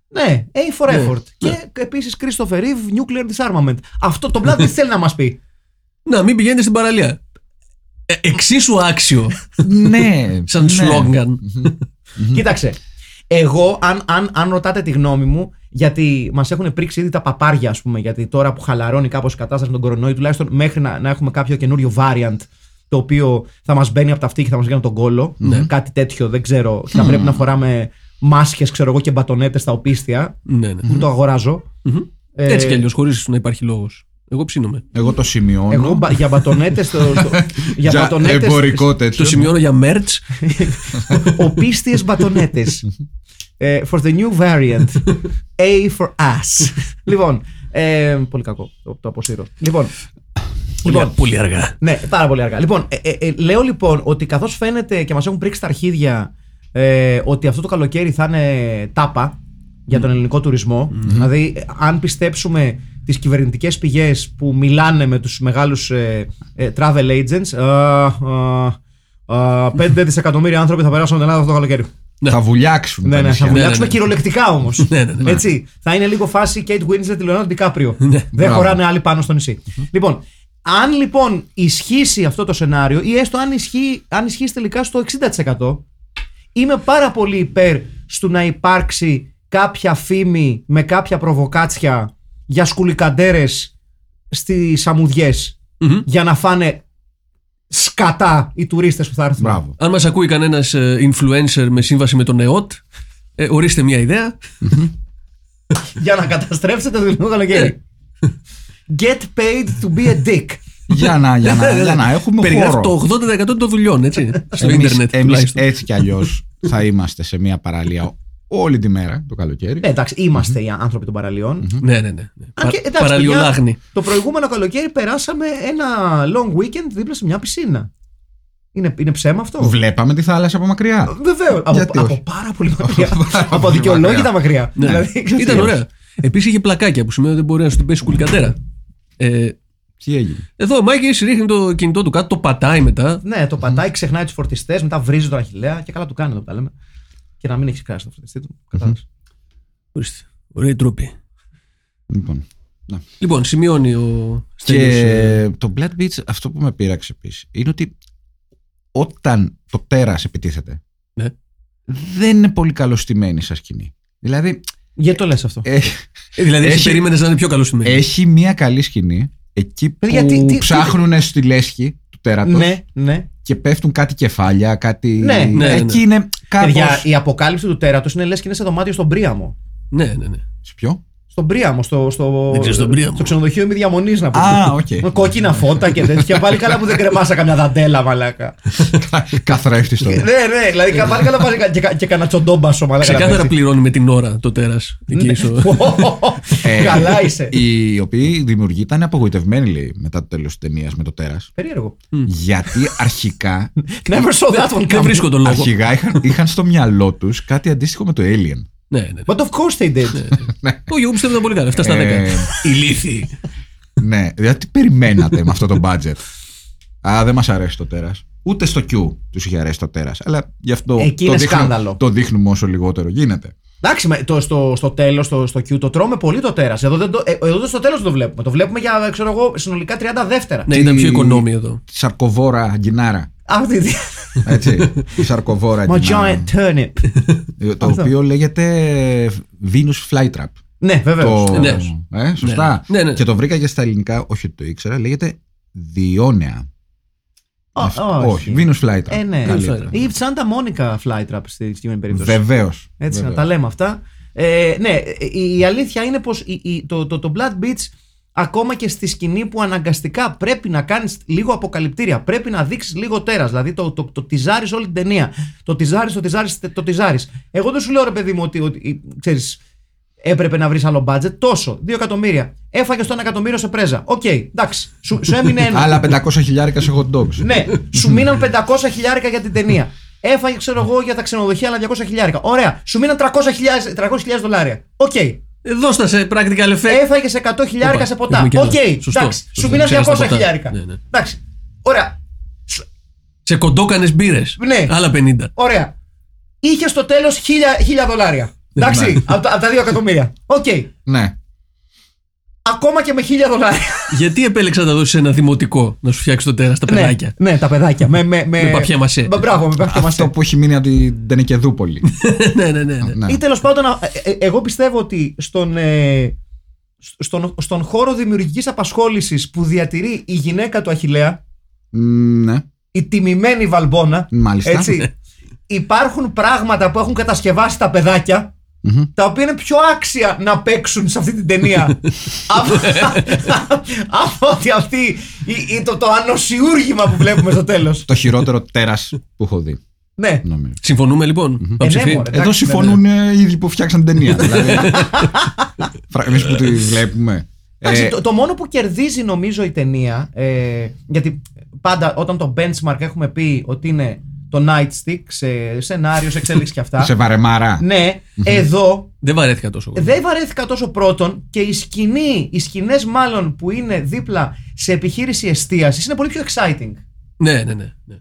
ναι, A for Ναι, effort. Και επίσης Christopher Reeve, Nuclear Disarmament. Αυτό το Blood θέλει να μας πει. Να, μην πηγαίνετε στην παραλία. Ε, εξίσου άξιο. ναι. Σαν ναι. σλόγγαν. Κοίταξε. Εγώ, αν, αν, αν ρωτάτε τη γνώμη μου, γιατί μας έχουν πρίξει ήδη τα παπάρια, ας πούμε, γιατί τώρα που χαλαρώνει κάπως η κατάσταση με τον κορονοϊό, τουλάχιστον μέχρι να, να έχουμε κάποιο καινούριο variant το οποίο θα μας μπαίνει από τα αυτή και θα μας βγαίνει τον κόλο. Κάτι τέτοιο, δεν ξέρω. Θα πρέπει να φοράμε μάσκες, ξέρω εγώ, και μπατονέτες στα οπίστια. ναι, ναι. Που το αγοράζω. Ε, Έτσι κι αλλιώς, χωρίς να υπάρχει λόγος. Εγώ ψήνομαι. Εγώ το σημειώνω. Εγώ μπα- για μπατονέτες. στο, στο, για Για μπατονέτες, εμπορικό τέτοιο. Το σημειώνω για merch. Οπίστιες μπατονέτες. Ε, for the new variant. A for ass. λοιπόν, ε, πολύ κακό. Το, το αποσύρω. Λοιπόν, Πολύ, πολύ αργά. ναι, πάρα πολύ αργά. Λοιπόν, ε, ε, ε, λέω λοιπόν ότι καθώς φαίνεται και μας έχουν πρίξει τα αρχίδια ε, ότι αυτό το καλοκαίρι θα είναι τάπα για τον ελληνικό τουρισμό. Δηλαδή, ε, αν πιστέψουμε τις κυβερνητικές πηγές που μιλάνε με τους μεγάλους ε, ε, travel agents, ε, 5 δισεκατομμύρια άνθρωποι θα περάσουν την Ελλάδα αυτό το καλοκαίρι. Θα βουλιάξουν. Ναι, τα ναι, νησιά. θα βουλιάξουμε ναι, ναι. κυριολεκτικά όμως. Ναι, ναι, ναι. Έτσι. Θα είναι λίγο φάση Kate Winslet, Leonardo DiCaprio. Δεν Μπράβο. χωράνε άλλοι πάνω στο νησί. Λοιπόν, αν λοιπόν ισχύσει αυτό το σενάριο, ή έστω αν ισχύει, αν ισχύσει τελικά στο 60%, είμαι πάρα πολύ υπέρ στο να υπάρξει κάποια φήμη με κάποια προβοκάτσια για σκουλικαντέρες στις αμμουδιές Μμμ. για να φάνε σκατά οι τουρίστες που θα έρθουν. Μπράβο. Αν μας ακούει κανένας influencer με σύμβαση με τον ΕΟΤ, ε, ορίστε μια ιδέα. για να καταστρέψετε το ελληνικό καλοκαίρι. Get paid to be a dick. για, να, για, να, για να έχουμε Περιγράφει χώρο. το 80% των δουλειών, έτσι. Στο Εμείς- ίντερνετ εμείς τουλάχιστον. έτσι κι αλλιώς θα είμαστε σε μια παραλία όλη τη μέρα το καλοκαίρι. Ε, εντάξει, είμαστε οι άνθρωποι των παραλιών. Ναι, ναι, ναι. ναι. Αν Πα- και, εντάξει, Παραλιολάγνη. παιδιά, Το προηγούμενο καλοκαίρι περάσαμε ένα long weekend δίπλα σε μια πισίνα. Είναι, είναι ψέμα αυτό; Βλέπαμε τη θάλασσα από μακριά. Βεβαίως. Από, Γιατί όχι; από πάρα πολύ μακριά. πάρα από πολύ δικαιολόγητα μακριά. Ναι. Δηλαδή, Ήταν ωραία. Επίσης είχε πλακάκια που σημαίνει ότι δεν μπορεί να σου την πέσει κουλικαντέρα. Ε, Τι έγινε; εδώ ο Μάικη ρίχνει το κινητό του κάτω, το πατάει μετά. Ναι, το πατάει, ξεχνάει του φορτιστές, μετά βρίζει τον Αχηλέα και καλά του κάνει εδώ που τα λέμε. Και να μην έχει κράσει το φορτιστή του. Κατάλαβες. Ορίστε. Ωραία τρόπη. Λοιπόν. να. Λοιπόν, σημειώνει ο Στέλιος, ε, Και το Blood Beach, αυτό που με πείραξε επίσης, είναι ότι όταν το τέρας επιτίθεται, Ναι. δεν είναι πολύ καλωστημένη σαν σκηνή. Δηλαδή, Γιατί το λες αυτό; έχει, ε, δηλαδή, εσύ έχει- περίμενες να είναι πιο καλό στη μέση. έχει μια καλή σκηνή εκεί που Παιδιά, τι- τι- ψάχνουν στη λέσχη τους τέρατος ναι, ναι. και πέφτουν κάτι κεφάλια, κάτι. Ναι, ναι, ναι. Εκεί είναι κάπως... Παιδιά, η αποκάλυψη του τέρατος είναι λες και είναι σε δωμάτιο στον Πρίαμο. Ναι, ναι, ναι. Σε ποιο; Στον Πρίαμο, στο, στο, Δεν ξέρεις τον Πρίαμο. στο ξενοδοχείο μη διαμονής να πούμε. Α, οκ. Κόκκινα φώτα και τέτοια. Πάλι καλά που δεν κρεμάσα καμιά δαντέλα, μαλάκα. Καθρέφτη το. ναι, ναι, δηλαδή πάλι καλά πάλι κα- και, κα- και κανένα τσοντόμπασο, μαλάκα. να Ξεκάθαρα πέσει. πληρώνει με την ώρα το τέρας. Εκεί στο. Ε, Καλά είσαι. Οι οποίοι δημιουργοί ήταν απογοητευμένοι λέει, μετά το τέλος της ταινίας με το τέρας. Περίεργο. Γιατί αρχικά. Never saw that one Δεν coming. βρίσκω τον λόγο. αρχικά είχαν, είχαν στο μυαλό τους κάτι αντίστοιχο με το Alien. Ναι, ναι. But of course they did. Όχι, εγώ πιστεύω ήταν πολύ καλά. 7 στα 10. Ε, Ηλίθιοι. ναι, δηλαδή τι περιμένατε με αυτό το budget; Α, δεν μας αρέσει το τέρας. Ούτε στο Q τους είχε αρέσει το τέρας. Αλλά γι' αυτό Εκεί το, είναι δείχνουμε- σκάνδαλο. το δείχνουμε όσο λιγότερο γίνεται. Εντάξει, με- το, στο, στο τέλος, στο, στο Q, το τρώμε πολύ το τέρας. Εδώ, δεν το, ε, εδώ στο τέλος το βλέπουμε. Το βλέπουμε για, ξέρω εγώ, συνολικά 30 δεύτερα. Ναι, ήταν Τι- πιο οικονόμη εδώ. Τη σαρκοβόρα αγκινάρα. Αυτή τη. Έτσι. η σαρκοβόρα My αγκινάρα. giant turnip. Το Αυτό. οποίο λέγεται Venus Flytrap. ναι, βεβαίως. Το... Ναι. Ε, σωστά. Ναι, ναι. Και το βρήκα και στα ελληνικά, όχι ότι το ήξερα, λέγεται Διόνεα. Αυτό- όχι, Venus Flytrap. Ε, ναι. Καλύτερα. Ή Santa Monica flytrap στη συγκεκριμένη περίπτωση. Βεβαίως. Έτσι, να τα λέμε αυτά. Ε, ναι, η, η αλήθεια είναι πως η, η- το, το, το Blood Beach ακόμα και στη σκηνή που αναγκαστικά πρέπει να κάνεις λίγο αποκαλυπτήρια, πρέπει να δείξεις λίγο τέρας. Δηλαδή το, το, το, τυζάρι όλη την ταινία. Το τιζάρει, το τιζάρει, το τιζάρει. Εγώ δεν σου λέω ρε παιδί μου ότι, ότι ξέρεις, έπρεπε να βρεις άλλο budget. Τόσο, 2 εκατομμύρια. Έφαγες το 1 εκατομμύριο σε πρέζα. Οκ, εντάξει. Σου, σου έμεινε ένα. Άλλα 500 χιλιάρικα σε hot dogs. ναι, σου μείναν 500 χιλιάρικα για την ταινία. Έφαγε, ξέρω εγώ, για τα ξενοδοχεία άλλα 200 χιλιάρικα. Ωραία. Σου μείναν 300 300.000 δολάρια. Οκ. Ε, Δώσ' τα σε practical effect. Έφαγε 100 χιλιάρικα Όπα, σε ποτά. έχουμε και Οκ, εδώ. Σωστό, εντάξει. σωστό. Σου μείναν Ξέρεις τα 200 ποτά. χιλιάρικα. Ναι, ναι. Εντάξει. Ωραία. Σε κοντόκανες μπύρες. Ναι. Άλλα 50. Ωραία. Είχε στο τέλος 1000 δολάρια. Εντάξει. Ναι. από, τα, από τα 2 εκατομμύρια. Οκ. Ναι. Ακόμα και με 1000 δολάρια. Γιατί επέλεξα να τα δώσεις ένα δημοτικό να σου φτιάξει το τέρας τα ναι, παιδάκια; ναι, τα παιδάκια. Με, με, με, Με παπιά μασέ. Μπα- Μπράβο, με παπιέ μασέ. Αυτό που έχει μείνει από την Τενεκεδούπολη. ναι, ναι, ναι. ναι. Ναι. Ή τέλος πάντων, α, ε, ε, εγώ πιστεύω ότι στον, ε, στον, στον χώρο δημιουργικής απασχόλησης που διατηρεί η γυναίκα του Αχηλέα, Μ, Ναι, η τιμημένη Βαλμπόνα, μάλιστα. έτσι, υπάρχουν πράγματα που έχουν κατασκευάσει τα παιδάκια Μμμ. τα οποία είναι πιο άξια να παίξουν σε αυτή την ταινία από, από ότι αυτή η- η- το, το ανοσιούργημα που βλέπουμε στο τέλος Το χειρότερο τέρας που έχω δει. ναι, νομίζω. Συμφωνούμε λοιπόν. Παψηφί. ναι, μωρέ. Εδώ Εντάξει, συμφωνούν ε, οι ίδιοι που φτιάξαν την ταινία. δηλαδή, Εμείς που τη βλέπουμε. Εντάξει, Ε, το, το μόνο που κερδίζει νομίζω η ταινία, ε, γιατί πάντα όταν το benchmark έχουμε πει ότι είναι το nightstick σε σενάριο, σε εξέλιξη και αυτά. σε βαρεμάρα. ναι, εδώ Δεν βαρέθηκα τόσο. εγώ. δεν βαρέθηκα τόσο πρώτον και οι σκηνή, οι σκηνές μάλλον που είναι δίπλα σε επιχείρηση εστίασης είναι πολύ πιο exciting. Ναι, ναι, ναι. ναι.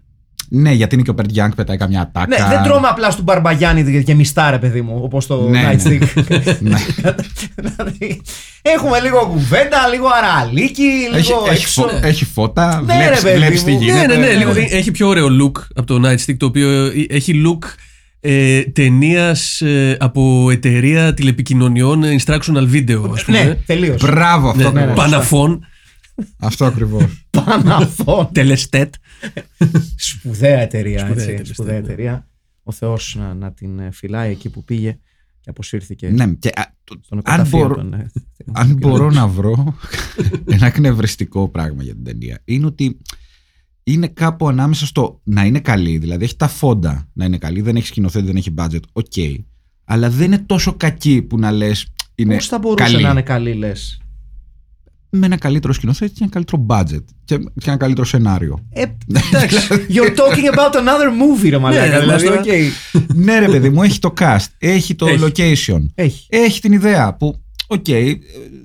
Ναι, γιατί είναι και ο Περτ Γιάνγκ πετάει καμιά ατάκα. Ναι, δεν τρώμε απλά στον Μπαρμπαγιάννη και μιστά, ρε παιδί μου, όπως το Ναι, ναι. nightstick. Ναι. δηλαδή, έχουμε λίγο κουβέντα, λίγο αραλίκι, Έχει, λίγο έχει, έξω. φω- έχει φώτα, Ναι, βλέπεις, ρε, παιδί βλέπεις τι μου. γίνεται. Ναι, ναι, ναι, λίγο ναι. έχει πιο ωραίο look από το Nightstick το οποίο έχει look ε, ταινίας από εταιρεία τηλεπικοινωνιών ε, instructional video, ας πούμε. Ναι, τελείως. Μπράβο, αυτό, Ναι, ακριβώς. Παναφών, αυτό ακριβώς. Παναφών. Τελεστέτ. Σπουδαία εταιρεία. Σπουδαία έτσι, εταιρεία, σπουδαία ναι. εταιρεία. Ο Θεός να, να την ε, φυλάει εκεί που πήγε και αποσύρθηκε ναι, και, α, το- στον αν, οκοταφείο μπορώ, των, ε, αν μπορώ να βρω ένα εκνευριστικό πράγμα για την ταινία, είναι ότι είναι κάπου ανάμεσα στο να είναι καλή, δηλαδή έχει τα φόντα να είναι καλή, δεν έχει σκηνοθέτη, δεν έχει budget, οκ. αλλά δεν είναι τόσο κακή που να λες είναι Πώς θα μπορούσε καλή. να είναι καλή, λες; Με ένα καλύτερο σκηνοθέτη και ένα καλύτερο budget και, και ένα καλύτερο σενάριο. Ε, εντάξει. You're talking about another movie, ρε μαλάκα. Ναι, δηλαδή, μας οκ. ναι, ρε παιδί μου, έχει το cast, έχει το Έχει. location, Έχει. έχει την ιδέα που, οκ, ε,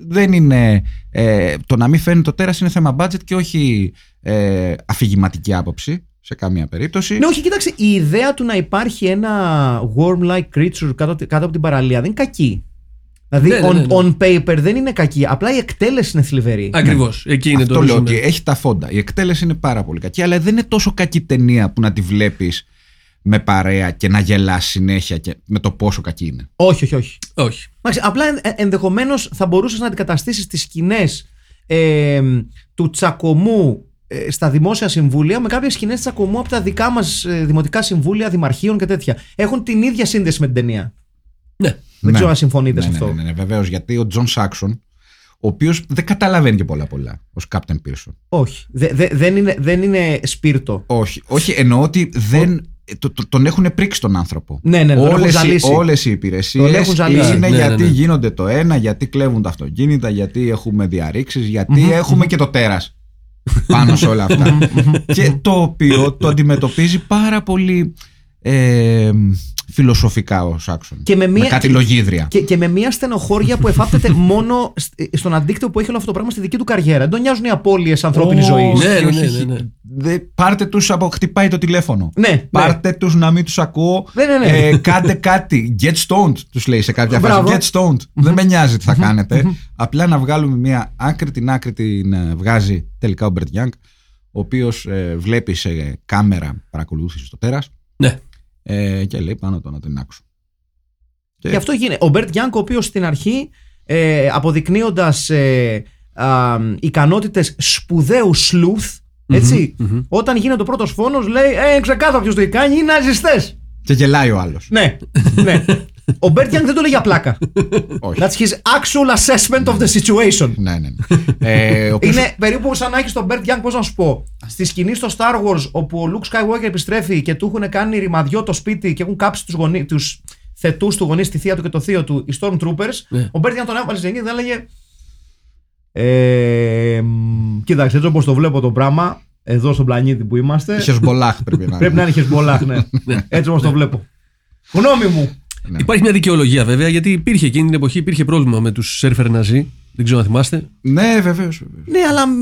δεν είναι. Ε, το να μην φαίνεται το τέρας είναι θέμα budget και όχι ε, αφηγηματική άποψη σε καμία περίπτωση. Ναι, όχι, κοίταξε. Η ιδέα του να υπάρχει ένα worm-like creature κάτω, κάτω από την παραλία δεν είναι κακή. Δηλαδή, Ναι, ναι, on, ναι, ναι. on paper δεν είναι κακή. Απλά η εκτέλεση είναι θλιβερή. Ακριβώς. Εκεί είναι Αυτό το λέω ρεζουμέ. ότι έχει τα φόντα. Η εκτέλεση είναι πάρα πολύ κακή, αλλά δεν είναι τόσο κακή ταινία που να τη βλέπεις με παρέα και να γελάς συνέχεια και με το πόσο κακή είναι. Όχι, όχι, όχι. Όχι. Εντάξει, απλά ενδεχομένως θα μπορούσες να αντικαταστήσεις τις σκηνές του τσακωμού ε, στα δημόσια συμβούλια με κάποιες σκηνές τσακωμού από τα δικά μας δημοτικά συμβούλια, δημαρχείων και τέτοια. Έχουν την ίδια σύνδεση με την ταινία. Ναι. Δεν Ναι. ξέρω αν συμφωνείτε Ναι, σε ναι, αυτό. ναι, ναι, βεβαίως, γιατί ο Τζον Σάξον, ο οποίος δεν καταλαβαίνει και πολλά πολλά ως Captain Pearson. Όχι. Δε- δε- δεν, είναι, δεν είναι σπίρτο. Όχι, όχι, εννοώ ότι δεν. το- το- τον έχουν πρίξει τον άνθρωπο. Ναι, ναι, τον έχουν όλες, οι, ζαλίσει. όλες οι Τον υπηρεσίες έχουν ζαλίσει. είναι Ναι, ναι, γιατί ναι. γίνονται το ένα, γιατί κλέβουν τα αυτοκίνητα, γιατί έχουμε διαρρήξεις, γιατί έχουμε και το τέρας πάνω σε όλα αυτά. και το οποίο το αντιμετωπίζει πάρα πολύ ε, φιλοσοφικά ο Σάξον. Και με μία- κάτι λογίδρια. Και, και με μια στενοχώρια που εφάπτεται μόνο σ- στον αντίκτυπο που έχει όλο αυτό το πράγμα στη δική του καριέρα. Δεν τον νοιάζουν οι απώλειες ανθρώπινης Όχι, ζωής. Ναι, ναι, όχι, ναι, όχι. ναι. Δε- πάρτε τους από χτυπάει το τηλέφωνο. Ναι, Πάρτε τους να μην τους ακούω. Ναι, ναι, ναι. Ε, κάντε κάτι. Get stoned, τους λέει σε κάποια φάση. Μπράβο. Get stoned. Δεν με νοιάζει τι θα κάνετε. Απλά να βγάλουμε μια άκρη την άκρη την ε, βγάζει τελικά ο Μπερτ Γιάνγκ, ο οποίος ε, βλέπει σε κάμερα παρακολούθησης στο τέρας Ναι. Ε, και λέει πάω να το τινάξω. Και αυτό γίνεται. Ο Burt Young, ο οποίος στην αρχή ε, αποδεικνύοντας ε, ικανότητες σπουδαίου sleuth, ετσι όταν γίνεται ο πρώτος φόνος, λέει: Ε, ξεκάθαρο ποιος το έχει κάνει, είναι ναζιστές. Και γελάει ο άλλος. ναι, ναι. Ο Burt Young δεν το λέει για πλάκα. Όχι. That's his actual assessment of the situation. Ναι, ναι. ναι. ε, ο οποίος- Είναι περίπου σαν να έχεις τον Burt Young, πώς να σου πω. Στη σκηνή στο Star Wars, όπου ο Luke Skywalker επιστρέφει και του έχουν κάνει ρημαδιό το σπίτι και έχουν κάψει τους γονείς, τους θετούς του γονείς, τη θεία του και το θείο του, οι Stormtroopers. Ναι. Ο Burt Young τον έβαλε στην και δεν έλεγε. Ε, μ, κοίταξε, έτσι όπως το βλέπω το πράγμα, εδώ στον πλανήτη που είμαστε. Χεζμπολάχ πρέπει να Πρέπει να είναι Χεζμπολάχ, ναι. έτσι όπως το βλέπω. Γνώμη μου. Ναι. Υπάρχει μια δικαιολογία βέβαια, γιατί υπήρχε εκείνη την εποχή υπήρχε πρόβλημα με τους σέρφερ ναζί. Δεν ξέρω αν θυμάστε. Ναι, βεβαίως. Ναι, αλλά. μ,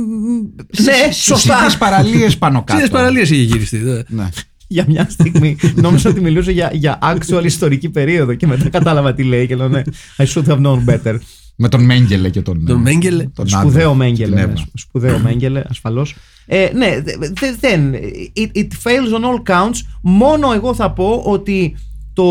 Ναι, σωστά. Στι παραλίες πάνω κάτω. Στι παραλίες είχε γυριστεί. δε. Ναι. για μια στιγμή νόμιζα ότι μιλούσε για, για actual ιστορική περίοδο και μετά κατάλαβα τι λέει και λέω ναι, I should have known better. Με τον Μέγκελε και τον. Τον Μέγκελε. τον Σπουδαίο άντρα, Μέγκελε. την ναι, Εύα. σπουδαίο Μέγκελε, ασφαλώς. Ε, ναι, δε- δε- δεν. It, it fails on all counts. Μόνο εγώ θα πω ότι το,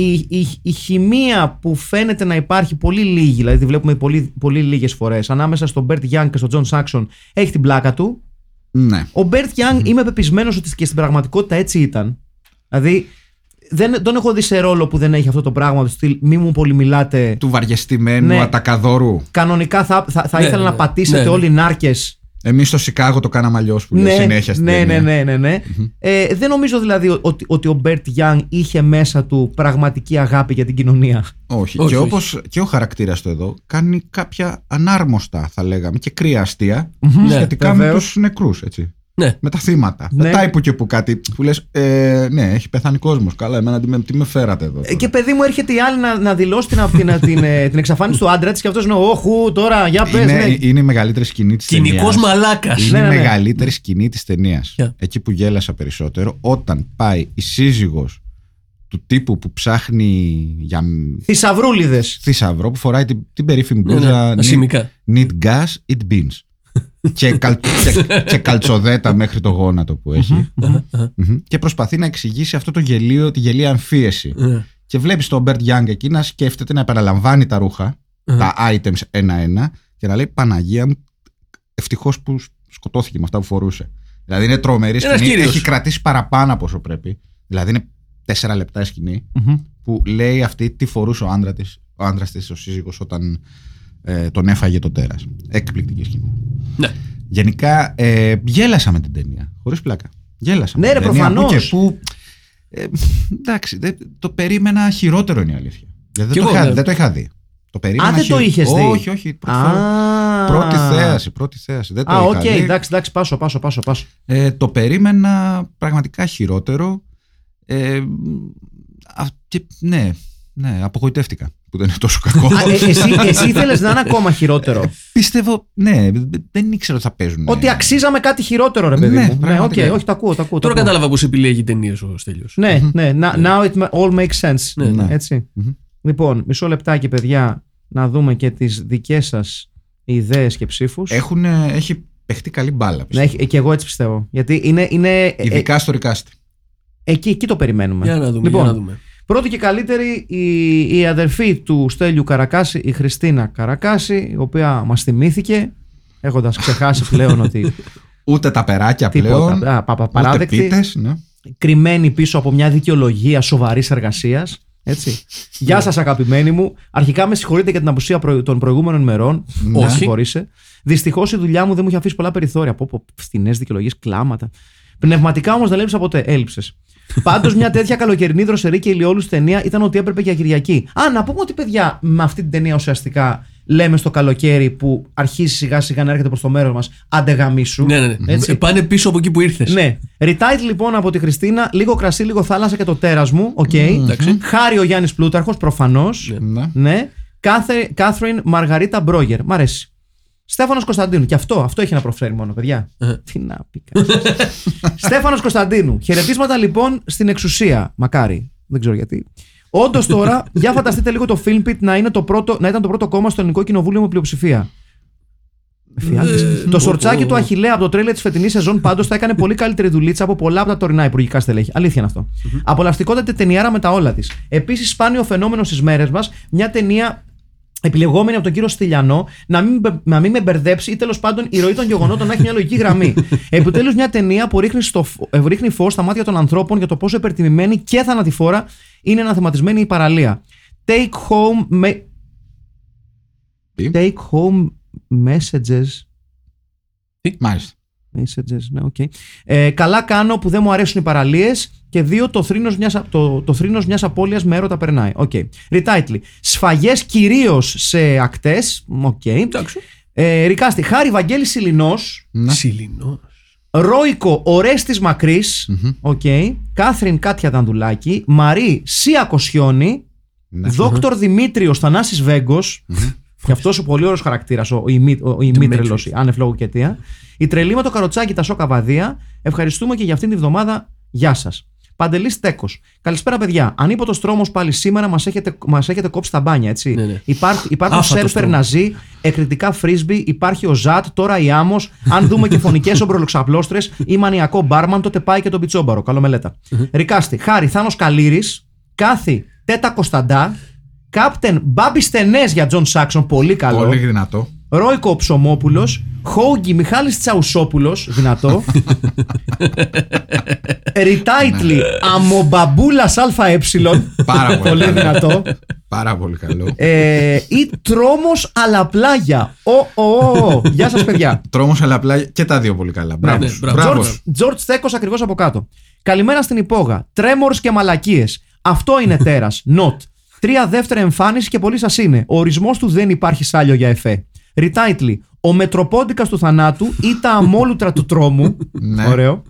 η, η, η χημεία που φαίνεται να υπάρχει πολύ λίγη, δηλαδή τη βλέπουμε πολύ, πολύ λίγες φορές, ανάμεσα στον Bert Young και στον John Saxon, έχει την πλάκα του. Ναι. Ο Bert Young είμαι πεπισμένος ότι και στην πραγματικότητα έτσι ήταν. Δηλαδή, δεν τον έχω δει σε ρόλο που δεν έχει αυτό το πράγμα του στυλ μη μου πολύ μιλάτε. Του βαριεστημένου Ναι. ατακαδόρου. Κανονικά θα, θα, θα Ναι, ήθελα ναι, να πατήσετε ναι, ναι. όλοι οι νάρκες Εμείς στο Σικάγο το κάναμε αλλιώς που λέει συνέχεια στην ναι, ναι, ταινία. ναι, ναι, ναι. Ε, δεν νομίζω δηλαδή ότι, ότι ο Burt Young είχε μέσα του πραγματική αγάπη για την κοινωνία. Όχι. Όχι, και όχι. όπως και ο χαρακτήρας του εδώ κάνει κάποια ανάρμοστα, θα λέγαμε, και κρύα αστεία Ναι, σχετικά με βεβαίως. τους νεκρούς, έτσι. Ναι. Με τα θύματα. Ναι. Πετάει που και που κάτι που λες, ε, ναι, έχει πεθάνει κόσμος. Καλά, εμένα τι με, τι με φέρατε εδώ. Ε, τώρα. και παιδί μου έρχεται η άλλη να, να δηλώσει την, την, την, ε, την εξαφάνιση του άντρα της και αυτός είναι όχου τώρα, για πες. είναι, Ναι. είναι η μεγαλύτερη σκηνή της ταινίας. Κυνικός μαλάκας. Είναι Ναι, ναι, η ναι. μεγαλύτερη σκηνή της ταινίας. Ποια; Εκεί που γέλασα περισσότερο, όταν πάει η σύζυγος του τύπου που ψάχνει για Θησαυρούλιδες. θησαυρό, που φοράει την, την περίφημη Ναι, ναι, μπλούζα need, ασημικά. need gas, eat beans. Και, καλ, και, και καλτσοδέτα μέχρι το γόνατο που έχει. Μμμ. και προσπαθεί να εξηγήσει αυτό το γελοίο, τη γελοία αμφίεση. Ναι. Και βλέπεις τον Burt Young εκεί να σκέφτεται να επαναλαμβάνει τα ρουχα τα items ένα-ένα και να λέει Παναγία μου, ευτυχώς που σκοτώθηκε με αυτά που φορούσε. Δηλαδή είναι τρομερή Ένας σκηνή. κύριος. Έχει κρατήσει παραπάνω από όσο πρέπει. Δηλαδή είναι τέσσερα λεπτά η σκηνή που λέει αυτή τι φορούσε ο άντρα της, ο άντρας της, ο σύζυγος όταν ε, τον έφαγε το τέρας. Εκπληκτική σκηνή. Ναι. Γενικά ε, γέλασα με την ταινία, χωρίς πλάκα. Γέλασα Ναι, με ρε, την ταινία που προφανώς. και που ε, εντάξει, δεν- το περίμενα χειρότερο είναι η αλήθεια. Δηλαδή, Κι δεν, το εγώ, είχα, ναι. δεν το είχα δει. Το περίμενα Α, δεν το χει- είχες δει. Όχι, όχι. Πρώτη, Α. πρώτη θέαση, πρώτη θέαση. Δεν το Α, είχα οκ, δει. εντάξει, εντάξει, πάσο, πάσο, πάσο. πάσο. Ε, το περίμενα πραγματικά χειρότερο. Ε, α, και, ναι, ναι, απογοητεύτηκα που δεν είναι τόσο κακό. Α, ε, εσύ, εσύ ήθελες να είναι ακόμα χειρότερο. Πίστευα, ναι, δεν ήξερα ότι θα παίζουν. Ότι αξίζαμε κάτι χειρότερο, ρε παιδί Ναι, μου. Ναι, οκ, πραγματικά. όχι, τα ακούω, τα ακούω. τα Τώρα ακούω. κατάλαβα πώς επιλέγει ταινίες ο Στέλιος. Ναι, ναι, να- now it ma- all makes sense. Ναι, ναι. Έτσι. Λοιπόν, μισό λεπτάκι, παιδιά, να δούμε και τις δικές σας ιδέες και ψήφους. Έχουν, ε, έχει παιχτεί καλή μπάλα. Ναι, πιστεύω. έχει- και εγώ έτσι πιστεύω. Γιατί είναι, είναι ε, Ειδικά στο recast. εκεί, εκεί το περιμένουμε. Για να δούμε. Λοιπόν, για να δούμε. Πρώτη και καλύτερη η, η αδερφή του Στέλιου Καρακάση, η Χριστίνα Καρακάση, η οποία μας θυμήθηκε, έχοντας ξεχάσει πλέον ότι Ούτε ταπεράκια Τίποτα. πλέον. Α, πα- πα- ούτε παράδεκτη. πίτες, ναι. κρυμμένη πίσω από μια δικαιολογία σοβαρής εργασίας. Έτσι. Γεια σας, αγαπημένοι μου. Αρχικά με συγχωρείτε για την απουσία προ- των προηγούμενων ημερών. Ναι. Όχι. Συγχωρείσαι. Δυστυχώς η δουλειά μου δεν μου είχε αφήσει πολλά περιθώρια. Από, από φθηνές δικαιολογίες, κλάματα. Πνευματικά όμως δεν έλειψα ποτέ. Έλειψες. Πάντως, μια τέτοια καλοκαιρινή δροσερή και ηλιόλουστη ταινία ήταν ό,τι έπρεπε για Κυριακή. Α, να πούμε ότι παιδιά, με αυτή την ταινία ουσιαστικά λέμε στο καλοκαίρι που αρχίζει σιγά σιγά να έρχεται προς το μέρος μας, άντε γαμήσου. Ναι, ναι, ναι. Έτσι. Ε, Πάνε πίσω από εκεί που ήρθες. Ναι. Retitle λοιπόν από τη Χριστίνα, λίγο κρασί, λίγο θάλασσα και το τέρας μου. Οκ. εντάξει. Χάρη ο Γιάννης Πλούταρχος, προφανώς. Ναι. Ναι. Κάθε, Κάθριν Μαργαρίτα Μπρόγερ. Μ' αρέσει. Στέφανος Κωνσταντίνου. Και αυτό, αυτό έχει να προσφέρει μόνο, παιδιά. Ε. Τι να πει κανείς. Στέφανος Κωνσταντίνου. Χαιρετίσματα λοιπόν στην εξουσία. Μακάρι. Δεν ξέρω γιατί. Όντως τώρα, για φανταστείτε λίγο το Filmpit να, είναι το πρώτο, να ήταν το πρώτο κόμμα στο ελληνικό κοινοβούλιο με πλειοψηφία. Φιάλτης. Ε, το ο- σορτσάκι ο- του Αχηλέα από το τρέλερ της φετινής σεζόν πάντως θα έκανε πολύ καλύτερη δουλίτσα από πολλά από τα τωρινά υπουργικά στελέχη. Αλήθεια είναι αυτό. Απολαυστικότατη ταινιάρα με τα όλα της. Επίσης, σπάνιο φαινόμενο στις μέρες μας, μια ταινία επιλεγόμενη από τον κύριο Στυλιανό, να μην, μπε- να μην με μπερδέψει ή τέλος πάντων η ροή των γεγονότων να έχει μια λογική γραμμή. Επιτέλους, μια ταινία που ρίχνει, στο, φω- ε, ρίχνει φως στα μάτια των ανθρώπων για το πόσο υπερτιμημένη και θανατηφόρα είναι αναθεματισμένη η παραλία. Take home, με... Τι; Take home messages. Μάλιστα. Messages, ναι, οκ. Ε, καλά κάνω που δεν μου αρέσουν οι παραλίες. Και δύο, το θρήνος μιας, α- το, το θρήνος μιας απώλειας με έρωτα περνάει. Ok. Retitle. Σφαγές κυρίως σε ακτές. Οκ. Εντάξει. Ε, Recasting. Χάρη Βαγγέλη Σιλινός. Ναι. Σιλινός. Ρόικο Ορέστης Μακρύς. Οκ. Κάθριν Κάτια Δανδουλάκη. Μαρί Σία Κοσιώνη. Ναι. Δόκτωρ Δημήτριος Θανάσης Βέγκος. Και αυτός ο πολύ ωραίος χαρακτήρας, ο, ο, ημί, ο, ο ημίτρελο, Demetrius. άνευ λόγου και αιτία. Η τρελή με το καροτσάκι τα σόκα βαδία. Ευχαριστούμε και για αυτήν την εβδομάδα. Γεια σας. Παντελής Τέκο. Καλησπέρα, παιδιά. Ανίποτο τρόμο πάλι σήμερα μας έχετε, μας έχετε κόψει τα μπάνια, έτσι. Ναι, ναι. Υπάρχ, υπάρχουν Άφατος σερφερ τρόμος. ναζί, εκρητικά φρίσμπι, υπάρχει ο Ζατ, τώρα η Άμμος. Αν δούμε και φωνικές ομπρολοξαπλώστρες ή μανιακό μπάρμαν, τότε πάει και τον πιτσόμπαρο. Καλό μελέτα. Ρικάστη. Χάρη Θάνος Καλήρης. Κάθη Τέτα Κωνσταντά. Κάπτεν Μπάμπη Στενές για Τζον Σάξον. Πολύ καλό. Πολύ δυνατό. Ρόικο Ψωμόπουλος. Χόγκι Μιχάλης Τσαουσόπουλος. Δυνατό. Ριτάιτλι Αμομπαμπούλας ΑΕ. Πάρα πολύ Πολύ καλό. δυνατό. Πάρα πολύ καλό. Ε, ή τρόμος αλαπλάγια. Ω, ω, ω. Γεια σας, παιδιά. Τρόμος, αλλά απλά και τα δύο πολύ καλά. Μπράβο. ναι, σου. μπράβο. Μπράβο. George, George Στέκο ακριβώς από κάτω. Καλημέρα στην υπόγα. Τρέμορς και μαλακίες. Αυτό είναι τέρας. Not. Τρία δεύτερα εμφάνιση και πολύ σας είναι. Ο ορισμός του δεν υπάρχει σάλιο για εφέ. Ριτάιτλι. Ο μετροπόντικας του θανάτου ή τα αμόλουτρα του τρόμου. Ναι. Ωραίο.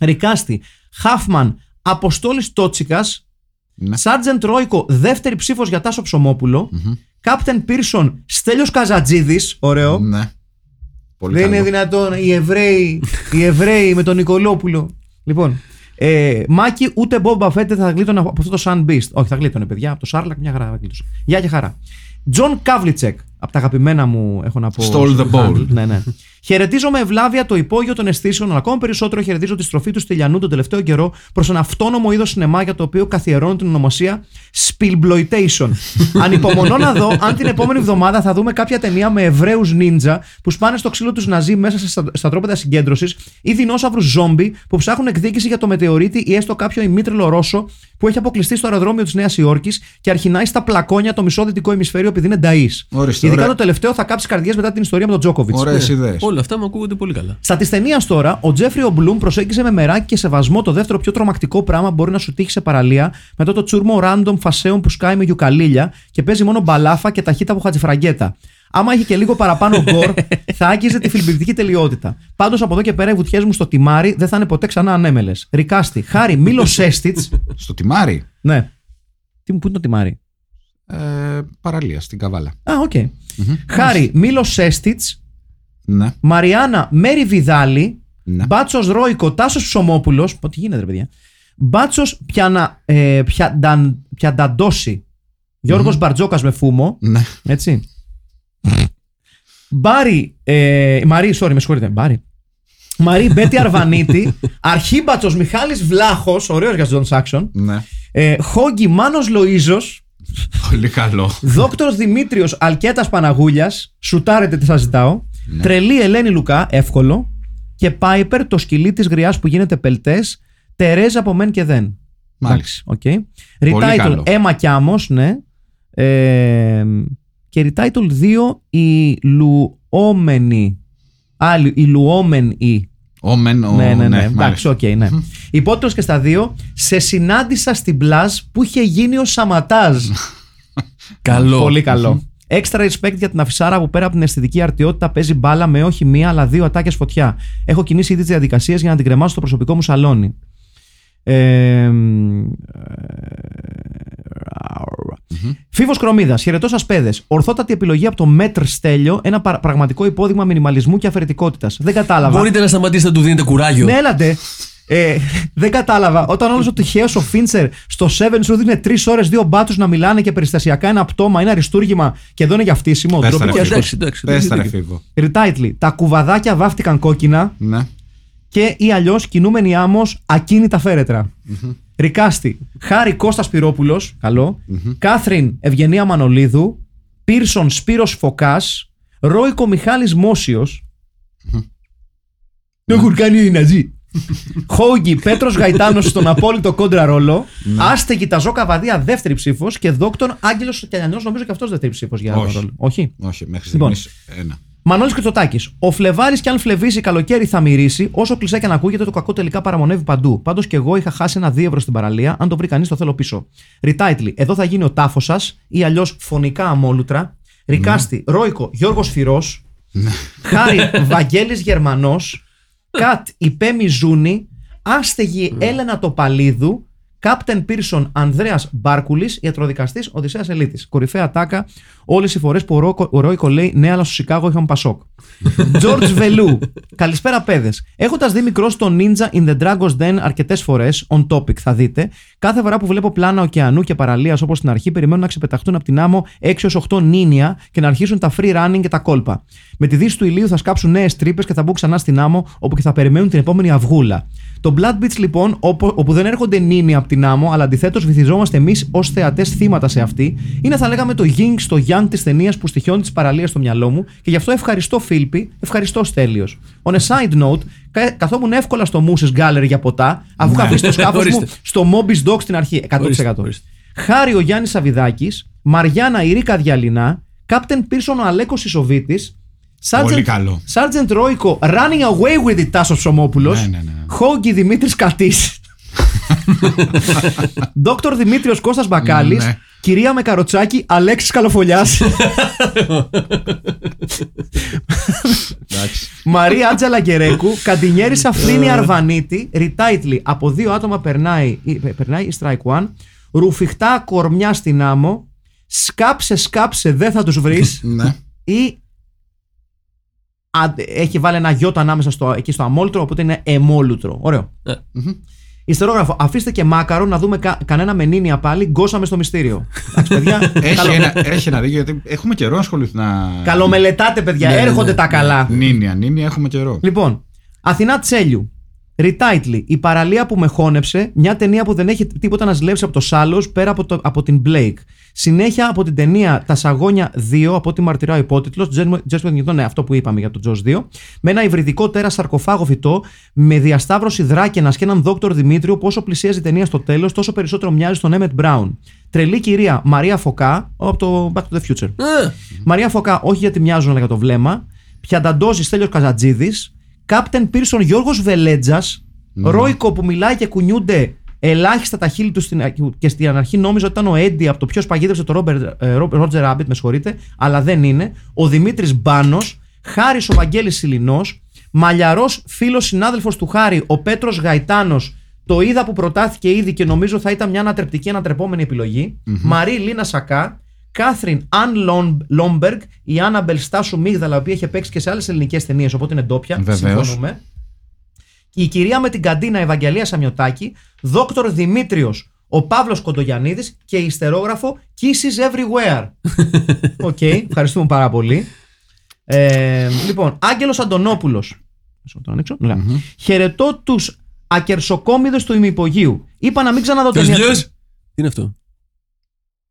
Ρικάστη. Χάφμαν. Αποστόλης Τότσικας. Ναι. Σάρτζεντ Ρόικο. Δεύτερη ψήφος για Τάσο Ψωμόπουλο. Κάπτεν Πίρσον. Στέλιος Καζατζίδης. Ωραίο. Ναι. Πολύ Δεν καλό. είναι δυνατόν οι Εβραίοι, οι Εβραίοι με τον Νικολόπουλο. Λοιπόν, ε, Μάκη, ούτε Boba Fett δεν θα γλίτωνε από αυτό το Sand Beast. Όχι, θα γλίτωνε, παιδιά. Από το Sarlacc μια χαρά θα γλίτωσε. Γεια και χαρά. Τζον Καβλιτσεκ. Από τα αγαπημένα μου έχω να πω. Stole the ball. handle. Ναι, ναι. Χαιρετίζω με ευλάβεια το υπόγειο των αισθήσεων, αλλά ακόμα περισσότερο χαιρετίζω τη στροφή του Στυλιανού τον τελευταίο καιρό προς ένα αυτόνομο είδος σινεμά για το οποίο καθιερώνω την ονομασία Spillbloitation. Ανυπομονώ να δω αν την επόμενη εβδομάδα θα δούμε κάποια ταινία με Εβραίους νίντζα που σπάνε στο ξύλο τους Ναζί μέσα σε στα, στα τρόπεδα συγκέντρωσης ή δεινόσαυρους ζόμπι που ψάχνουν εκδίκηση για το μετεωρίτη ή έστω κάποιο ημίτρελο Ρώσο που έχει αποκλειστεί στο αεροδρόμιο της Νέας Υόρκης και αρχινάει στα πλακόνια το μισό δυτικό ημισφαίριο επειδή είναι νταή. Ορίστε, Ειδικά ωραία. το τελευταίο θα κάψεις καρδιές μετά την ιστορία με τον Τζόκοβιτς. Ωραίε ιδέε. Όλα αυτά μου ακούγονται πολύ καλά. Στα της ταινίας τώρα, ο Τζέφρι ο Μπλουμ προσέγγιζε με μεράκι και σεβασμό το δεύτερο πιο τρομακτικό πράγμα που μπορεί να σου τύχει σε παραλία, μετά το τσούρμο random φασέων που σκάει με γιουκαλίλια και παίζει μόνο μπαλάφα και ταχύτητα από χατζιφραγκέτα. Άμα είχε και λίγο παραπάνω gore, θα άγγιζε τη φιλμπιπτική τελειότητα. Πάντως από εδώ και πέρα οι βουτιές μου στο τιμάρι δεν θα είναι ποτέ ξανά ανέμελες. Recasting, χάρη Μίλος Σέστιτς. Στο τιμάρι; ναι. Τι μου πού είναι το τιμάρι; Ε, παραλία, στην Καβάλα. Α, οκ. Χάρη Μίλος Σέστιτς, Ναι. Μαριάννα Μέρι Βιδάλη, Ναι. Μπάτσος Ρόικο, Τάσος Ψωμόπουλος. Πω τι γίνεται, ρε παιδιά. Μπάτσος πιανα, ε, πιανταν, Πιανταντόση. Γιώργος Μπαρτζόκας με φούμο. Ναι. Έτσι. Μπάρι. Ε, Μαρί, sorry, με συγχωρείτε. Μπάρι. Μαρί Μπέτη Αρβανίτη. Αρχίμπατσος Μιχάλης Βλάχος. Ωραίος για Τζον Σάξον. ναι. Ε, Χόγκι Μάνος Λοίζος. Πολύ καλό. Δόκτωρ Δημήτριος Αλκέτας Παναγούλιας. Σουτάρετε τι σας ζητάω. Ναι. Τρελή Ελένη Λουκά, εύκολο. Και Πάιπερ, το σκυλί της γριάς που γίνεται πελτές. Τερέζα από μεν και δεν. Μάλιστα. OK. Retitle καλό. Έμα Κιάμος, ναι. Ε, και Retitle 2 η Λουόμενη. Α, η Λουόμενη. Όμεν, ο... Ναι, ναι, ναι. Εντάξει, μάλιστα. οκ, ναι. Υπότιτλος και στα δύο. Σε συνάντησα στην Πλάζ που είχε γίνει ο σαματάς. Καλό. Πολύ καλό. Extra respect για την αφισάρα που πέρα από την αισθητική αρτιότητα παίζει μπάλα με όχι μία αλλά δύο ατάκες φωτιά. Έχω κινήσει ήδη τις διαδικασίες για να την κρεμάσω στο προσωπικό μου σαλόνι. Ε, Φίβος Κρομίδας, χαιρετώ σας παιδες. Ορθότατη επιλογή από το Μέτρ Στέλιο, ένα παρα- πραγματικό υπόδειγμα μινιμαλισμού και αφαιρετικότητας. Δεν κατάλαβα. Μπορείτε να σταματήσετε να του δίνετε κουράγιο. Ναι, έλατε. Ε, δεν κατάλαβα. Όταν όλος ο τυχαίος ο Φίντσερ στο 7 σου δίνει τρεις ώρες δύο μπάτσου να μιλάνε και περιστασιακά ένα πτώμα, είναι αριστούργημα και εδώ είναι για φτύσιμο. Πες τα, ρε, Ντροπή και φίλε. εντάξει, εντάξει. Πες τα, ρε, δίκιο. Φίβο. Retitle. Τα κουβαδάκια βάφτηκαν κόκκινα Ναι. και ή αλλιώς κινούμενη άμμος ακίνητα φέρετρα. Ρικάστη. Χάρη Κώστας Πυρόπουλος. Καλό. Κάθριν Ευγενία Μανολίδου. Πίρσον Σπύρος Φωκάς, Ρόικο Μιχάλης Μόσιος. Το έχουν κάνει οι Ναζί. Χόγκι Πέτρος Γαϊτάνος στον απόλυτο κόντρα ρόλο. Άστεγη Ταζό Καβαδία δεύτερη ψήφος και δόκτων Άγγελος Κιανιανό νομίζω και αυτός δεύτερη ψήφος για Όχι. ρόλο. Όχι. Όχι, μέχρι Λοιπόν. στιγμής ένα. Μανώλης Κριτσοτάκης. Ο Φλεβάρης κι αν φλεβήσει καλοκαίρι θα μυρίσει. Όσο κλεισέ και να ακούγεται, το κακό τελικά παραμονεύει παντού. Πάντως και εγώ είχα χάσει ένα 2 ευρώ στην παραλία. Αν το βρει κανείς, το θέλω πίσω. Ριτάιτλι. Εδώ θα γίνει ο τάφος σας ή αλλιώς φωνικά αμόλουτρα. Ρικάστη. Ρόικο. Γιώργος Φυρός. Χάρη Βαγγέλης Γερμανός Κατ Υπέμι Ζούνη Άστεγη Έλενα Τοπαλίδου Κάπτεν Πίρσον Ανδρέας Μπάρκουλης Ιατροδικαστής Οδυσσέας Ελίτης. Κορυφαία τάκα Όλες οι φορές που ο Ρόικο- ο Ρόικο λέει Ναι αλλά στο Σικάγο είχαμε Πασόκ George Βελού Καλησπέρα παιδες. Έχοντας δει μικρό στο Ninja in the Dragon's Den αρκετές φορές On topic θα δείτε Κάθε φορά που βλέπω πλάνα ωκεανού και παραλίας όπως στην αρχή Περιμένω να ξεπεταχτούν από την άμμο 6 έως 8 νίνια Και να αρχίσουν τα free running και τα κόλπα Με τη δύση του ηλίου θα σκάψουν νέες τρύπες και θα μπουν ξανά στην άμμο, όπου και θα περιμένουν την επόμενη αυγούλα. Το Blood Beach λοιπόν, όπου, όπου δεν έρχονται νίνοι από την άμμο, αλλά αντιθέτως βυθιζόμαστε εμείς ως θεατές θύματα σε αυτή, είναι θα λέγαμε το yin στο yang της ταινίας που στοιχιώνει τη παραλία στο μυαλό μου και γι' αυτό ευχαριστώ Φίλπη, ευχαριστώ Στέλιος. On a side note, κα- καθόμουν εύκολα στο Mooses Gallery για ποτά, αφού είχα βρει στο σκάφος μου Ορίστε. στο Mobis Dog στην αρχή. 100%. Ορίστε, ορίστε. Χάρη ο Γιάννης Σαβιδάκη, Μαριάννα Ιρίκα Διαλυνά, Κάπτεν Πίρσον ο Αλέκος Ισοβίτης, Πολύ καλό. Σάρτζεντ Ρόικο, Running Away with it Τάσος Ψωμόπουλος, Ναι, ναι, ναι. Χόγκι Δημήτρης Κατής, Δόκτωρ Δημήτριος Κώστας Μπακάλης, Ναι. Κυρία με καροτσάκι, Αλέξης Καλοφολιάς, Εντάξει. Μαρία Άτζαλα Γκερέκου, Καντινιέρη Σαφρίνη Αρβανίτη, Ριτάιτλι, από δύο άτομα περνάει, ή- περνάει η strike one, Ρουφιχτά κορμιά στην άμμο, Σκάψε, σκάψε, δεν θα τους βρεις Ναι. ή αν- έχει βάλει ένα γιώτα ανάμεσα στο, εκεί στο αμόλυτρο, οπότε είναι εμόλουτρο. Ωραίο. Ναι. Ιστερόγραφο. Αφήστε και μάκαρο να δούμε κα- κανένα μενίνια πάλι. Γκώσαμε στο μυστήριο. Εντάξει, παιδιά. Έχει καλό- ένα, έχει ένα δίκιο γιατί έχουμε καιρό να ασχοληθεί να. Καλομελετάτε, παιδιά. Ναι, ναι, Έρχονται ναι. τα καλά. Νίνια, νίνια, έχουμε καιρό. Λοιπόν, Αθηνά Τσέλιου. Retitle, η παραλία που με χώνεψε, μια ταινία που δεν έχει τίποτα να ζηλέψει από το Σάλος πέρα από, το, από την Blake. Συνέχεια από την ταινία Τα Σαγόνια 2, από ό,τι μαρτυρά ο υπότιτλος, Τζέσπερ Νιούτον, ναι, αυτό που είπαμε για το Τζο 2, με ένα υβριδικό τέρα σαρκοφάγο φυτό, με διασταύρωση δράκαινα και έναν δόκτωρ Δημήτριο, που όσο πλησίαζε η ταινία στο τέλος, τόσο περισσότερο μοιάζει στον Έμετ Μπράουν. Τρελή κυρία Μαρία Φωκά, από το Back to the Future. Α, Μαρία Φωκά, όχι γιατί μοιάζουν, αλλά για το βλέμμα. Πιανταντόζη Στέλιος Καζατζίδης. Κάπτεν Πίρσον Γιώργος Βελέτζας Ρόικο που μιλάει και κουνιούνται ελάχιστα τα χείλη του στην, και στην αρχή νόμιζα ότι ήταν ο Έντι από το ποιος παγίδευσε το Ρότζερ Ράμπιτ, με συγχωρείτε, αλλά δεν είναι. Ο Δημήτρης Μπάνος, Χάρης ο Βαγγέλης Σιλινός, Μαλιαρός φίλος συνάδελφος του Χάρη, ο Πέτρος Γαϊτάνος. Το είδα που προτάθηκε ήδη και νομίζω θα ήταν μια ανατρεπτική ανατρεπόμενη επιλογή. Μαρή Λίνα Σακά, Κάθριν Αν Λον- Λόμπεργκ, η Άνναμπελ Στάσου Μίγδαλα, η οποία είχε παίξει και σε άλλες ελληνικές ταινίες, οπότε είναι ντόπια. Βεβαίως. Συμφωνούμε. Η κυρία με την καντίνα Ευαγγελία Σαμιωτάκη, Δόκτωρ Δημήτριος, ο Παύλος Κοντογιαννίδης και η υστερόγραφο Kisses Everywhere. Οκ, ευχαριστούμε πάρα πολύ. Ε, λοιπόν, Άγγελος Αντωνόπουλος. Μισό να το ανοίξω. Ωραία. Χαιρετώ τους ακερσοκόμιδες του ημιυπογείου. Είπα να μην ξαναδώ ποιος ταινία. γιος; Τι είναι αυτό;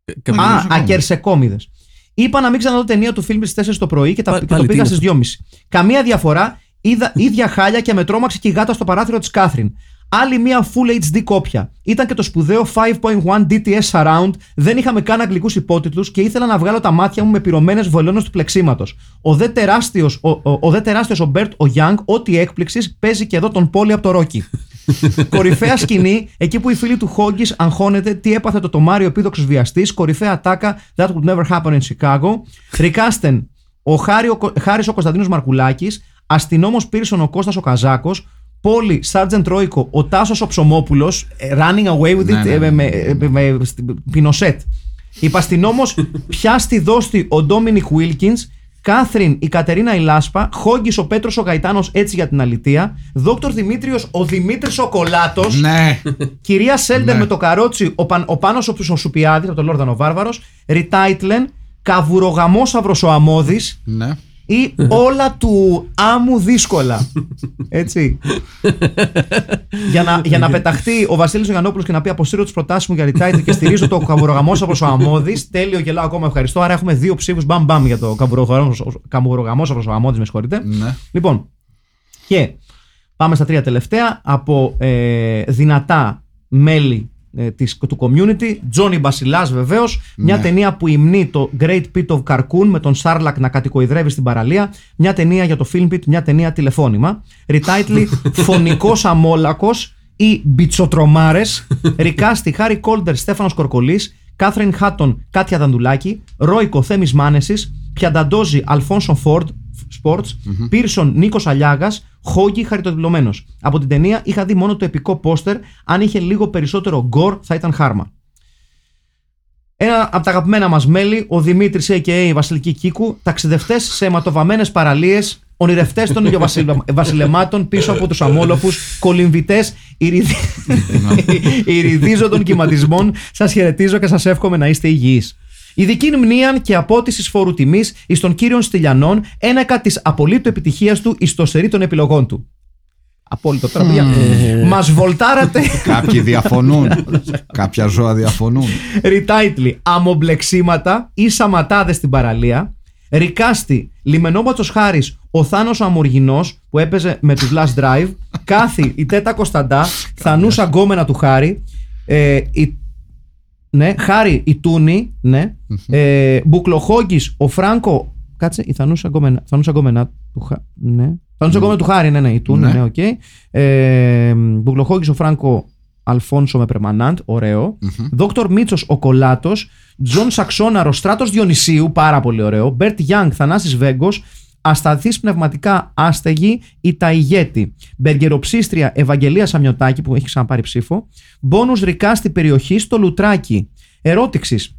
Ε, κάποιο- Α, Ακερσοκόμιδες. ακερσεκόμιδες. Είπα να μην ξαναδώ ταινία του φιλμ στις 4 το πρωί και, τα, Πα- και πάλι, το τι πήγα είναι στις 2.30. Καμία διαφορά. Είδα ίδια χάλια και με τρόμαξε και η γάτα στο παράθυρο της Κάθριν. Άλλη μία Full HD κόπια. Ήταν και το σπουδαίο 5.1 DTS Surround. Δεν είχαμε καν αγγλικούς υπότιτλους και ήθελα να βγάλω τα μάτια μου με πυρωμένες βελόνες του πλεξίματος. Ο δε τεράστιος ο, ο, ο, δε τεράστιος ο Μπέρτ ο Young, ω τι έκπληξις, παίζει και εδώ τον Πόλι από το Ρόκι. Κορυφαία σκηνή, εκεί που η φίλη του Χόγκης αγχώνεται τι έπαθε το τομάριο επίδοξος βιαστής. Κορυφαία τάκα, that would never happen in Chicago. Ρικάστεν, ο Χάρη, ο, Κο- Χάρης ο Κωνσταντίνος Μαρκουλάκης, αστυνόμος Πίρσον ο Κώστας ο Καζάκος, Πόλη, Σάρτζεντ Ρόικο, ο Τάσος ο Ψωμόπουλος, ε, running away with it, Ναι, ναι, ε, με, ναι. με, με, με- στην- Πινοσέτ. Υπαστηνόμος, πια στη δώστη ο Ντόμινικ Βίλκινς, Κάθριν η Κατερίνα η Λάσπα, Χόγκης ο Πέτρος ο Γαϊτάνος έτσι για την αλητεία, Δόκτωρ Δημήτριος ο Δημήτρης ο Κολάτος, Ναι. Κυρία Σέλντερ Ναι. με το καρότσι, ο, Παν, ο Πάνος ο, ο Σουπιάδης από τον Λόρδαν ο Βάρβαρος, Ριτάιτλεν, Καβουρογαμόσαυρος ο Αμώδης, ναι. Ή όλα του άμμου δύσκολα. Έτσι. για, να, για να πεταχτεί ο Βασίλης Γιαννόπουλος και να πει Αποσύρω τι προτάσεις μου για retitle και στηρίζω το καμπουρογαμόσαυρο ο Αμμώδης. Τέλειο, γελάω ακόμα, ευχαριστώ. Άρα έχουμε δύο ψήφους μπαμ μπαμ για το καμπουρογαμόσαυρο ο Αμμώδης, με συγχωρείτε. Ναι. Λοιπόν, και πάμε στα τρία τελευταία από ε, δυνατά μέλη ε, της, του community. Τζόνι Μπασιλάς βεβαίως. Μια Ναι. ταινία που υμνεί το Great Pit of Carcoon με τον Σάρλακ να κατοικοειδρεύει στην παραλία. Μια ταινία για το Film Pit, μια ταινία τηλεφώνημα. Retitle Φωνικός Αμόλακος ή Μπιτσοτρομάρες. Ρικάστη Χάρη Κόλτερ Στέφανος Κορκολής. Κάθριν Χάτον Κάτια Δαντουλάκη. Ρόικο Θέμης Μάνεσης. Πιανταντόζη Αλφόνσο Φόρντ. Sports, Πίρσον Νίκος Αλιάγας, Χόγκι Χαριτοδιπλωμένο. Από την ταινία είχα δει μόνο το επικό πόστερ. Αν είχε λίγο περισσότερο γκορ θα ήταν χάρμα. Ένα από τα αγαπημένα μας μέλη, ο Δημήτρης A.K.A. η Βασιλική Κίκου, ταξιδευτές σε αιματοβαμμένες παραλίες, ονειρευτές των ηλιοβασιλεμάτων πίσω από τους αμόλοφους, κολυμβητές ηριδίζοντων κυματισμών. Σας χαιρετίζω και σας εύχομαι να είστε υγιείς. Ειδική μνήαν και απότησης φόρου τιμής εις των κύριων Στυλιανών, ένακα της απολύτου επιτυχίας του εις το σερί των επιλογών του. Απόλυτο τώρα, παιδιά. Μας βολτάρατε. Κάποιοι διαφωνούν. Κάποια ζώα διαφωνούν. Ριτάιτλι, αμομπλεξίματα ή σαματάδες στην παραλία. Ρικάστη, λιμενόμπατσο Χάρης, ο Θάνος ο Αμοργινός που έπαιζε με τους Last Drive. Κάθη, η Τέτα Κωνσταντά, Θανούσα γκόμενα του Χάρη. Ε, η, ναι, Χάρη, η Τούνη. Ναι. Ε, Μπουκλοχόγκης, ο Φράνκο. Κάτσε, η Θανούσα γκόμενα, Θανούσα γκόμενα του Χάρη. Ναι. Θανούσα γκόμενα του Χάρη, ναι, ναι, η Τούνη, Ναι. ναι, οκ. Ε, Μπουκλοχόγκης, ο Φράνκο Αλφόνσο με πρεμανάντ, ωραίο. Δόκτωρ Μίτσος ο Κολάτος. Τζον Σαξόναρο, Στράτο Διονυσίου, πάρα πολύ ωραίο. Μπέρτ Γιάνγκ, Θανάσης Βέγκος. Ασταθή πνευματικά άστεγη, η Ταϊγέτη. Μπεργκεροψίστρια Ευαγγελία Σαμιωτάκη, που έχει ξαναπάρει ψήφο. Μπόνους Ρικάστη περιοχή στο Λουτράκι. Ερώτηξης.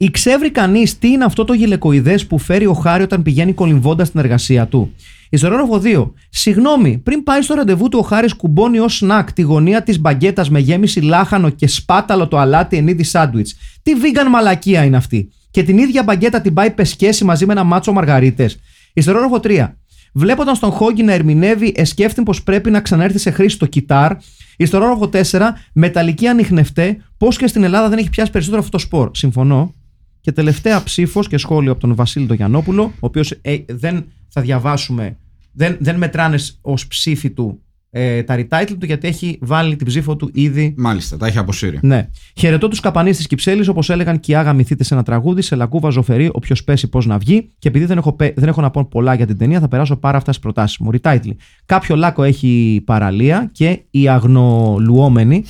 Ήξεύρει κανείς τι είναι αυτό το γυλαικοειδές που φέρει ο Χάρη όταν πηγαίνει κολυμβώντας στην εργασία του; Ιστερόγραφο 2. Συγγνώμη, πριν πάει στο ραντεβού του ο Χάρης κουμπώνει ως σνακ τη γωνία της μπαγκέτας με γέμιση λάχανο και σπάταλο το αλάτι ενίδη σάντουιτς. Τι vegan μαλακία είναι αυτή. Και την ίδια μπαγκέτα την πάει πεσκέση μαζί με ένα μάτσο μαργαρίτες. Ιστερόγραφο 3. Βλέποντα τον Χόγκι να ερμηνεύει, εσκέφτην πως πρέπει να ξανάρθει σε χρήση το κιτάρ. Ιστερόγραφο 4. Μεταλλική ανιχνευτέ, πώ και στην Ελλάδα δεν έχει πιάσει περισσότερο αυτό το σπορ. Συμφωνώ. Και τελευταία ψήφος και σχόλιο από τον Βασίλη τον Γιαννόπουλο, ο οποίος δεν θα διαβάσουμε, δεν, δεν μετράνε ως ψήφι του ε, τα retitle του, γιατί έχει βάλει την ψήφο του ήδη. Μάλιστα, τα έχει αποσύρει. Ναι. Χαιρετώ τους καπανείς της Κυψέλης, όπως έλεγαν και οι άγαμηθείτε σε ένα τραγούδι, σε λακκούβα ζωφερή, όποιος πέσει πώς να βγει. Και επειδή δεν έχω, πέ- δεν έχω να πω πολλά για την ταινία, θα περάσω πάρα αυτά στις προτάσεις μου. Retitle. Κάποιο λάκκο έχει παραλία και οι αγνολουόμενοι.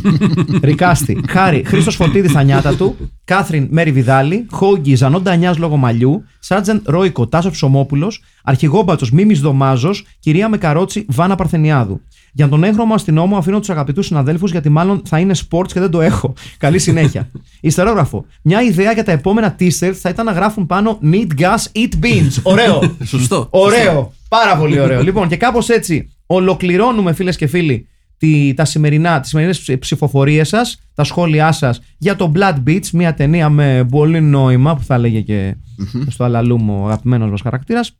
Ρικάστη. Χάρη. Χρήστος Φωτίδης στα νιάτα του. Κάθριν Μέρι Βιδάλη. Χόγκη Ζανό Ντανιάς λόγω μαλλιού. Σάρτζεν Ρόικο Τάσο Ψωμόπουλος. Αρχηγόμπατσος Μίμης Δωμάζος. Κυρία Μεκαρότσι Βάνα Παρθενιάδου. Για τον έγχρωμο αστυνόμο αφήνω τους αγαπητούς συναδέλφους γιατί μάλλον θα είναι sports και δεν το έχω. Καλή συνέχεια. Ιστερόγραφο. Μια ιδέα για τα επόμενα t-shirts θα ήταν να γράφουν πάνω Need gas, eat beans. Ωραίο. Σωστό. Ωραίο. Πάρα πολύ ωραίο. λοιπόν, και κάπως έτσι ολοκληρώνουμε, φίλες και φίλοι, τη, τα σημερινά, τις σημερινές ψηφοφορίες σας, τα σχόλιά σας για το Blood Beach, μια ταινία με πολύ νόημα που θα λέγε και στο αλαλούμ ο αγαπημένος μας χαρακτήρας.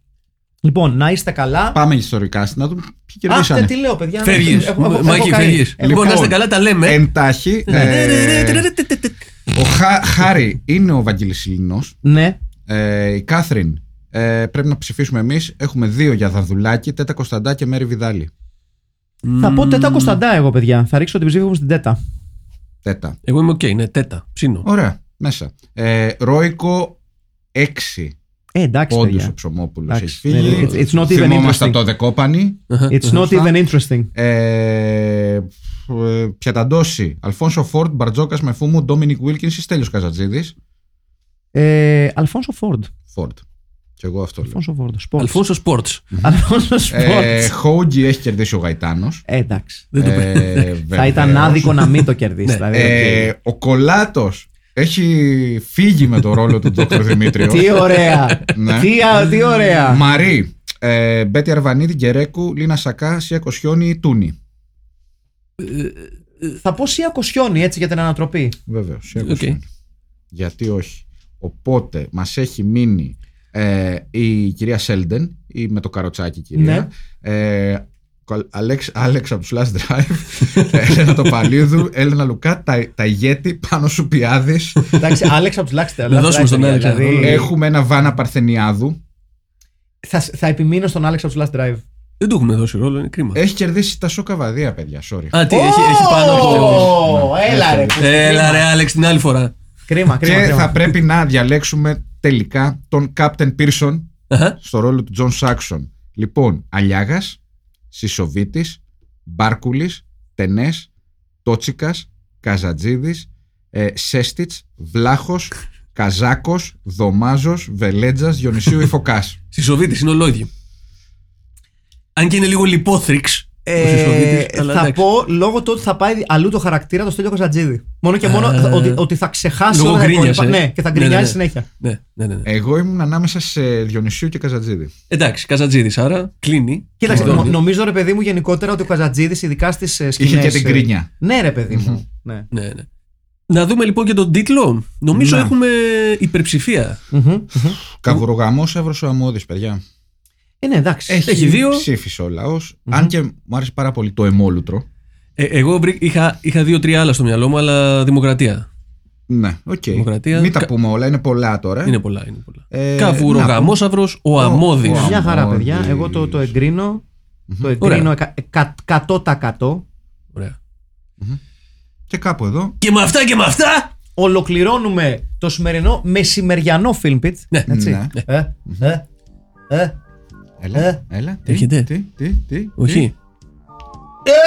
Λοιπόν, να είστε καλά. Πάμε ιστορικά στην να δούμε ποιοι Αχ, κερδίσανε. τι λέω, παιδιά. Φεύγεις. Έχω- έχω- έχω Μάκη, καεί. φεύγεις. Έχω Λοιπόν, να καεί. είστε καλά, τα λέμε. Εντάχει. ε, ο Χα- Χάρη είναι ο Βαγγέλης Ηλινός. Ναι. Ε, η Κάθριν ε, πρέπει να ψηφίσουμε εμείς. Έχουμε δύο για Δανδουλάκη, Τέτα Κωνσταντά και Μέρη Βιδάλη. Θα πω τέτα Κωνσταντά εγώ, παιδιά. Θα ρίξω την ψήφο μου στην τέτα. Τέτα. Εγώ είμαι οκ, ναι, τέτα. Ψήνω. Ωραία, μέσα. Ε, Ρόικο 6 Ε, εντάξει, πόντους παιδιά. ο Ψωμόπουλος Εντάξει, έχει φύγει. ναι, it's- it's not even Θυμόμαστε interesting. από το Δεκόπανη. It's not even interesting. Ε, ε, Πιαταντόση, Αλφόνσο Φόρντ, Μπαρτζόκας με φούμου, Ντόμινικ Βίλκινς, Στέλιος Καζατζίδη. Ε, Αλφόνσο Φόρντ. Φόρντ. Και εγώ αυτό λέω. Αλφόνσο Φόρντ. Sports. Αλφόνσο Sports. Αλφόνσο Ε, Sports. Χόουτζι έχει κερδίσει ο Γαϊτάνος. Ε, εντάξει. Δεν το Ε, Θα ήταν άδικο να μην το κερδίσει. Ναι. δηλαδή, Ε, οκ. ο Κολάτος έχει φύγει με το ρόλο του Δόκτωρ Δημήτριο. Τι ωραία. Ναι. τι, α- τι ωραία. Μαρή, ε, Μπέτη Αρβανίδη, Γκερέκου, Λίνα Σακά, Σία Κοσιόνη, Τούνη. Θα πω Σία Κοσιόνι έτσι για την ανατροπή. Βεβαίως. Σία Οκ. Κοσιόνη. Γιατί όχι. Οπότε μας έχει μείνει ε, η κυρία Σέλντεν, ή με το καροτσάκι κυρία. Ε, Αλέξ, Άλεξ από τους Last Drive, Έλενα το Παλίδου, Έλενα Λουκά, τα, τα ηγέτη, πάνω σου πιάδης. Εντάξει, Άλεξ από τους Λάξτερ. Να δώσουμε στον Άλεξ, Δηλαδή, Έχουμε ένα βάνα Παρθενιάδου. θα, θα επιμείνω στον Άλεξ από τους Last Drive. Δεν του έχουμε δώσει ρόλο, είναι κρίμα. Έχει κερδίσει τα σοκαβαδία, παιδιά. Sorry. Α, τι, έχει, έχει πάνω από. Ω, Έλα ρε. που- Έλα κρίμα. ρε, Άλεξ, την άλλη φορά. Κρίμα, κρίμα. και κρίμα. θα πρέπει να διαλέξουμε τελικά τον Captain Pearson Αχα. στο ρόλο του Τζον Σάξον. Λοιπόν, Αλιάγας, Σισοβίτης, Μπάρκουλης, Τενές, Τότσικας, Καζατζίδης, ε, Σέστιτς, Βλάχος, Καζάκος, Δωμάζος, Βελέτζας, Διονυσίου Ιφοκά. Σισοβίτης είναι ολόγιο. Αν και είναι λίγο λιπόθριξ. Ο Ε, Σισοβίτης, αλλά θα εντάξει. πω λόγω του ότι θα πάει αλλού το χαρακτήρα το Στέλιο Καζατζίδη. Μόνο και μόνο Α. ότι, ότι θα ξεχάσει Λόγω όλα τα γκρίνιας, υπόλοιπα. ε. Ναι, και θα Ναι, γκρινιάζει ναι, ναι. συνέχεια. Ναι, ναι, ναι. ναι. Εγώ ήμουν ανάμεσα σε Διονυσίου και Καζατζίδη. Εντάξει, Καζατζίδη, άρα κλείνει. Κοίταξε, Αυτό. νο- νομίζω ρε παιδί μου γενικότερα ότι ο Καζατζίδης, ειδικά στις σκηνέ. Είχε και την κρίνια. Ναι, ρε παιδί μου. ναι. Ναι, ναι. Να δούμε λοιπόν και τον τίτλο. Νομίζω Ναι. έχουμε υπερψηφία. Μμμ. Καβουρογαμός έβρω ο Αμμώδης, παιδιά. Ε, ναι, εντάξει. Έχει δύο. Ψήφισε ο λαός. Αν και μου άρεσε πάρα πολύ το εμόλουτρο. Ε, εγώ βρή- είχα, είχα δύο-τρία άλλα στο μυαλό μου, αλλά δημοκρατία. Ναι, οκ. Δημοκρατία. Μην τα Κα- πούμε όλα, είναι πολλά τώρα. Είναι πολλά, είναι πολλά. Ε, Καβουρογαμόσαυρο, ο Αμμώδη. ο- Μια χαρά, Αμμώδης. παιδιά. Εγώ το, το εγκρίνω. Το Ωραία. εγκρίνω εκα- εκα- 100%. Ωραία. Και κάπου εδώ. Και με αυτά και με αυτά. Ολοκληρώνουμε το σημερινό μεσημεριανό Film Pit. Ναι. Έτσι. Ναι. Ε, ε, ε, Έλα, Ε. έλα. Τι, Έρχεται. Τι, τι, τι. Όχι.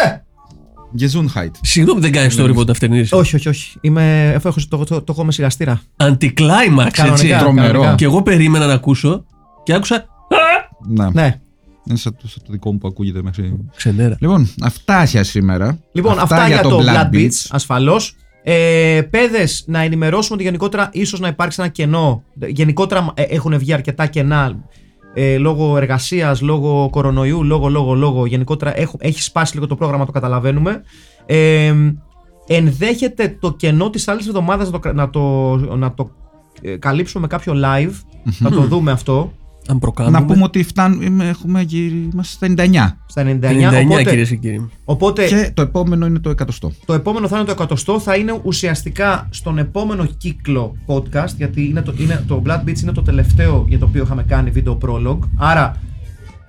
ε. Gesundheit. Συγγνώμη, δεν κάνεις το ρήπο ταυτερνή. Όχι, όχι, όχι. Είμαι, έχω, το, το, το, έχω με σιγαστήρα. Αντικλάιμαξ, έτσι. Κανονικά, Τρομερό. κανονικά. Και εγώ περίμενα να ακούσω και άκουσα. Να. Ναι. Είναι σαν το, σαν το δικό μου που ακούγεται μέχρι. Ξενέρα. Λοιπόν, αυτά για σήμερα. Λοιπόν, αυτά, για το Blood Beach, ασφαλώς. Ε, Πέδε, να ενημερώσουμε ότι γενικότερα ίσως να υπάρξει ένα κενό. Γενικότερα ε, έχουν βγει αρκετά κενά ε, λόγω εργασίας, λόγω κορονοϊού, λόγω, λόγω, λόγω. Γενικότερα έχω, έχει σπάσει λίγο το πρόγραμμα, το καταλαβαίνουμε. Ε, ενδέχεται το κενό της άλλης εβδομάδας να το, κρα- να το, να το ε, καλύψουμε με κάποιο live. Θα το δούμε αυτό Αν προκάνουμε. Να πούμε ότι φτάνουμε, έχουμε γύρι, είμαστε στα 99. στα 99. 99 οπότε κυρίε και κύριοι. οπότε Και το επόμενο είναι το 100. Το επόμενο θα είναι το εκατοστό, θα είναι ουσιαστικά στον επόμενο κύκλο podcast, γιατί είναι το, είναι, το Blood Beach είναι το τελευταίο για το οποίο είχαμε κάνει βίντεο prologue. Άρα,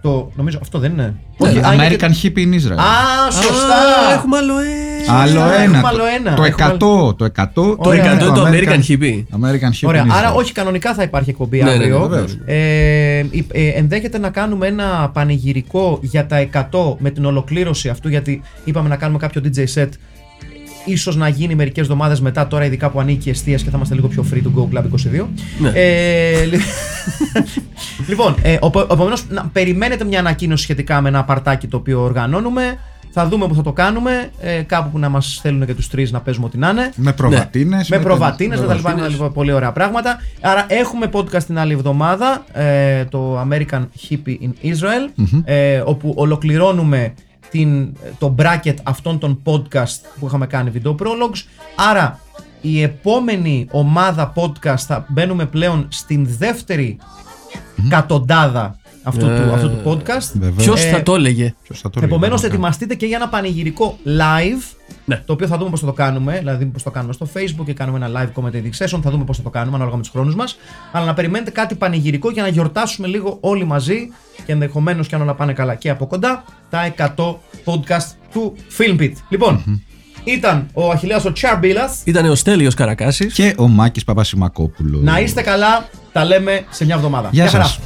το, νομίζω αυτό δεν είναι. Ναι, α, είναι American και- Hippie in Israel. Α, σωστά! Α, έχουμε άλλο ένα. άλλο έχουμε ένα. άλλο ένα. Το Έχουμε 100. Το 100. Το Ωραία. 100 το American Hippie. American Hippie Ωραία, in άρα Israel. όχι κανονικά θα υπάρχει εκπομπή Ναι, ναι, ναι, αύριο. βεβαίως. ε, υ- ε, ενδέχεται να κάνουμε ένα πανηγυρικό για τα 100 με την ολοκλήρωση αυτού, γιατί είπαμε να κάνουμε κάποιο DJ set. Ίσως να γίνει μερικές εβδομάδες μετά, τώρα ειδικά που ανήκει η εστίαση και θα είμαστε λίγο πιο free to go Club 22. Ναι. Ε, λι- λοιπόν, ε, επομένως, να περιμένετε μια ανακοίνωση σχετικά με ένα παρτάκι το οποίο οργανώνουμε. Θα δούμε που θα το κάνουμε. Ε, κάπου που να μας στέλνουν και τους τρεις να παίζουμε ό,τι να είναι. Με προβατίνες. Ναι. Με προβατίνες, με τα λοιπά, με τα λοιπά, πολύ ωραία πράγματα. Άρα έχουμε podcast την άλλη εβδομάδα, ε, το American Hippie in Israel, ε, όπου ολοκληρώνουμε την, το bracket αυτών των podcast που είχαμε κάνει video prologues. Άρα η επόμενη ομάδα podcast θα μπαίνουμε πλέον στην δεύτερη κατοντάδα αυτού, του, Ε, αυτού του podcast. Ποιος Ε, θα το έλεγε; Επομένως, ετοιμαστείτε και για ένα πανηγυρικό live. Ναι. Το οποίο θα δούμε πώς θα το κάνουμε. Δηλαδή, πώς το κάνουμε στο Facebook και κάνουμε ένα live commentating session. Θα δούμε πώς θα το κάνουμε ανάλογα με τους χρόνους μας. Αλλά να περιμένετε κάτι πανηγυρικό για να γιορτάσουμε λίγο όλοι μαζί και ενδεχομένως και αν όλα πάνε καλά και από κοντά τα 100 podcast του Filmpit. Λοιπόν, ήταν ο Αχηλέας ο Τσαρμπίλας. Ήταν ο Στέλιος Καρακάσης. Και ο Μάκης Παπασημακόπουλος. Να είστε καλά. Τα λέμε σε μια εβδομάδα. Γεια χαρά. σας.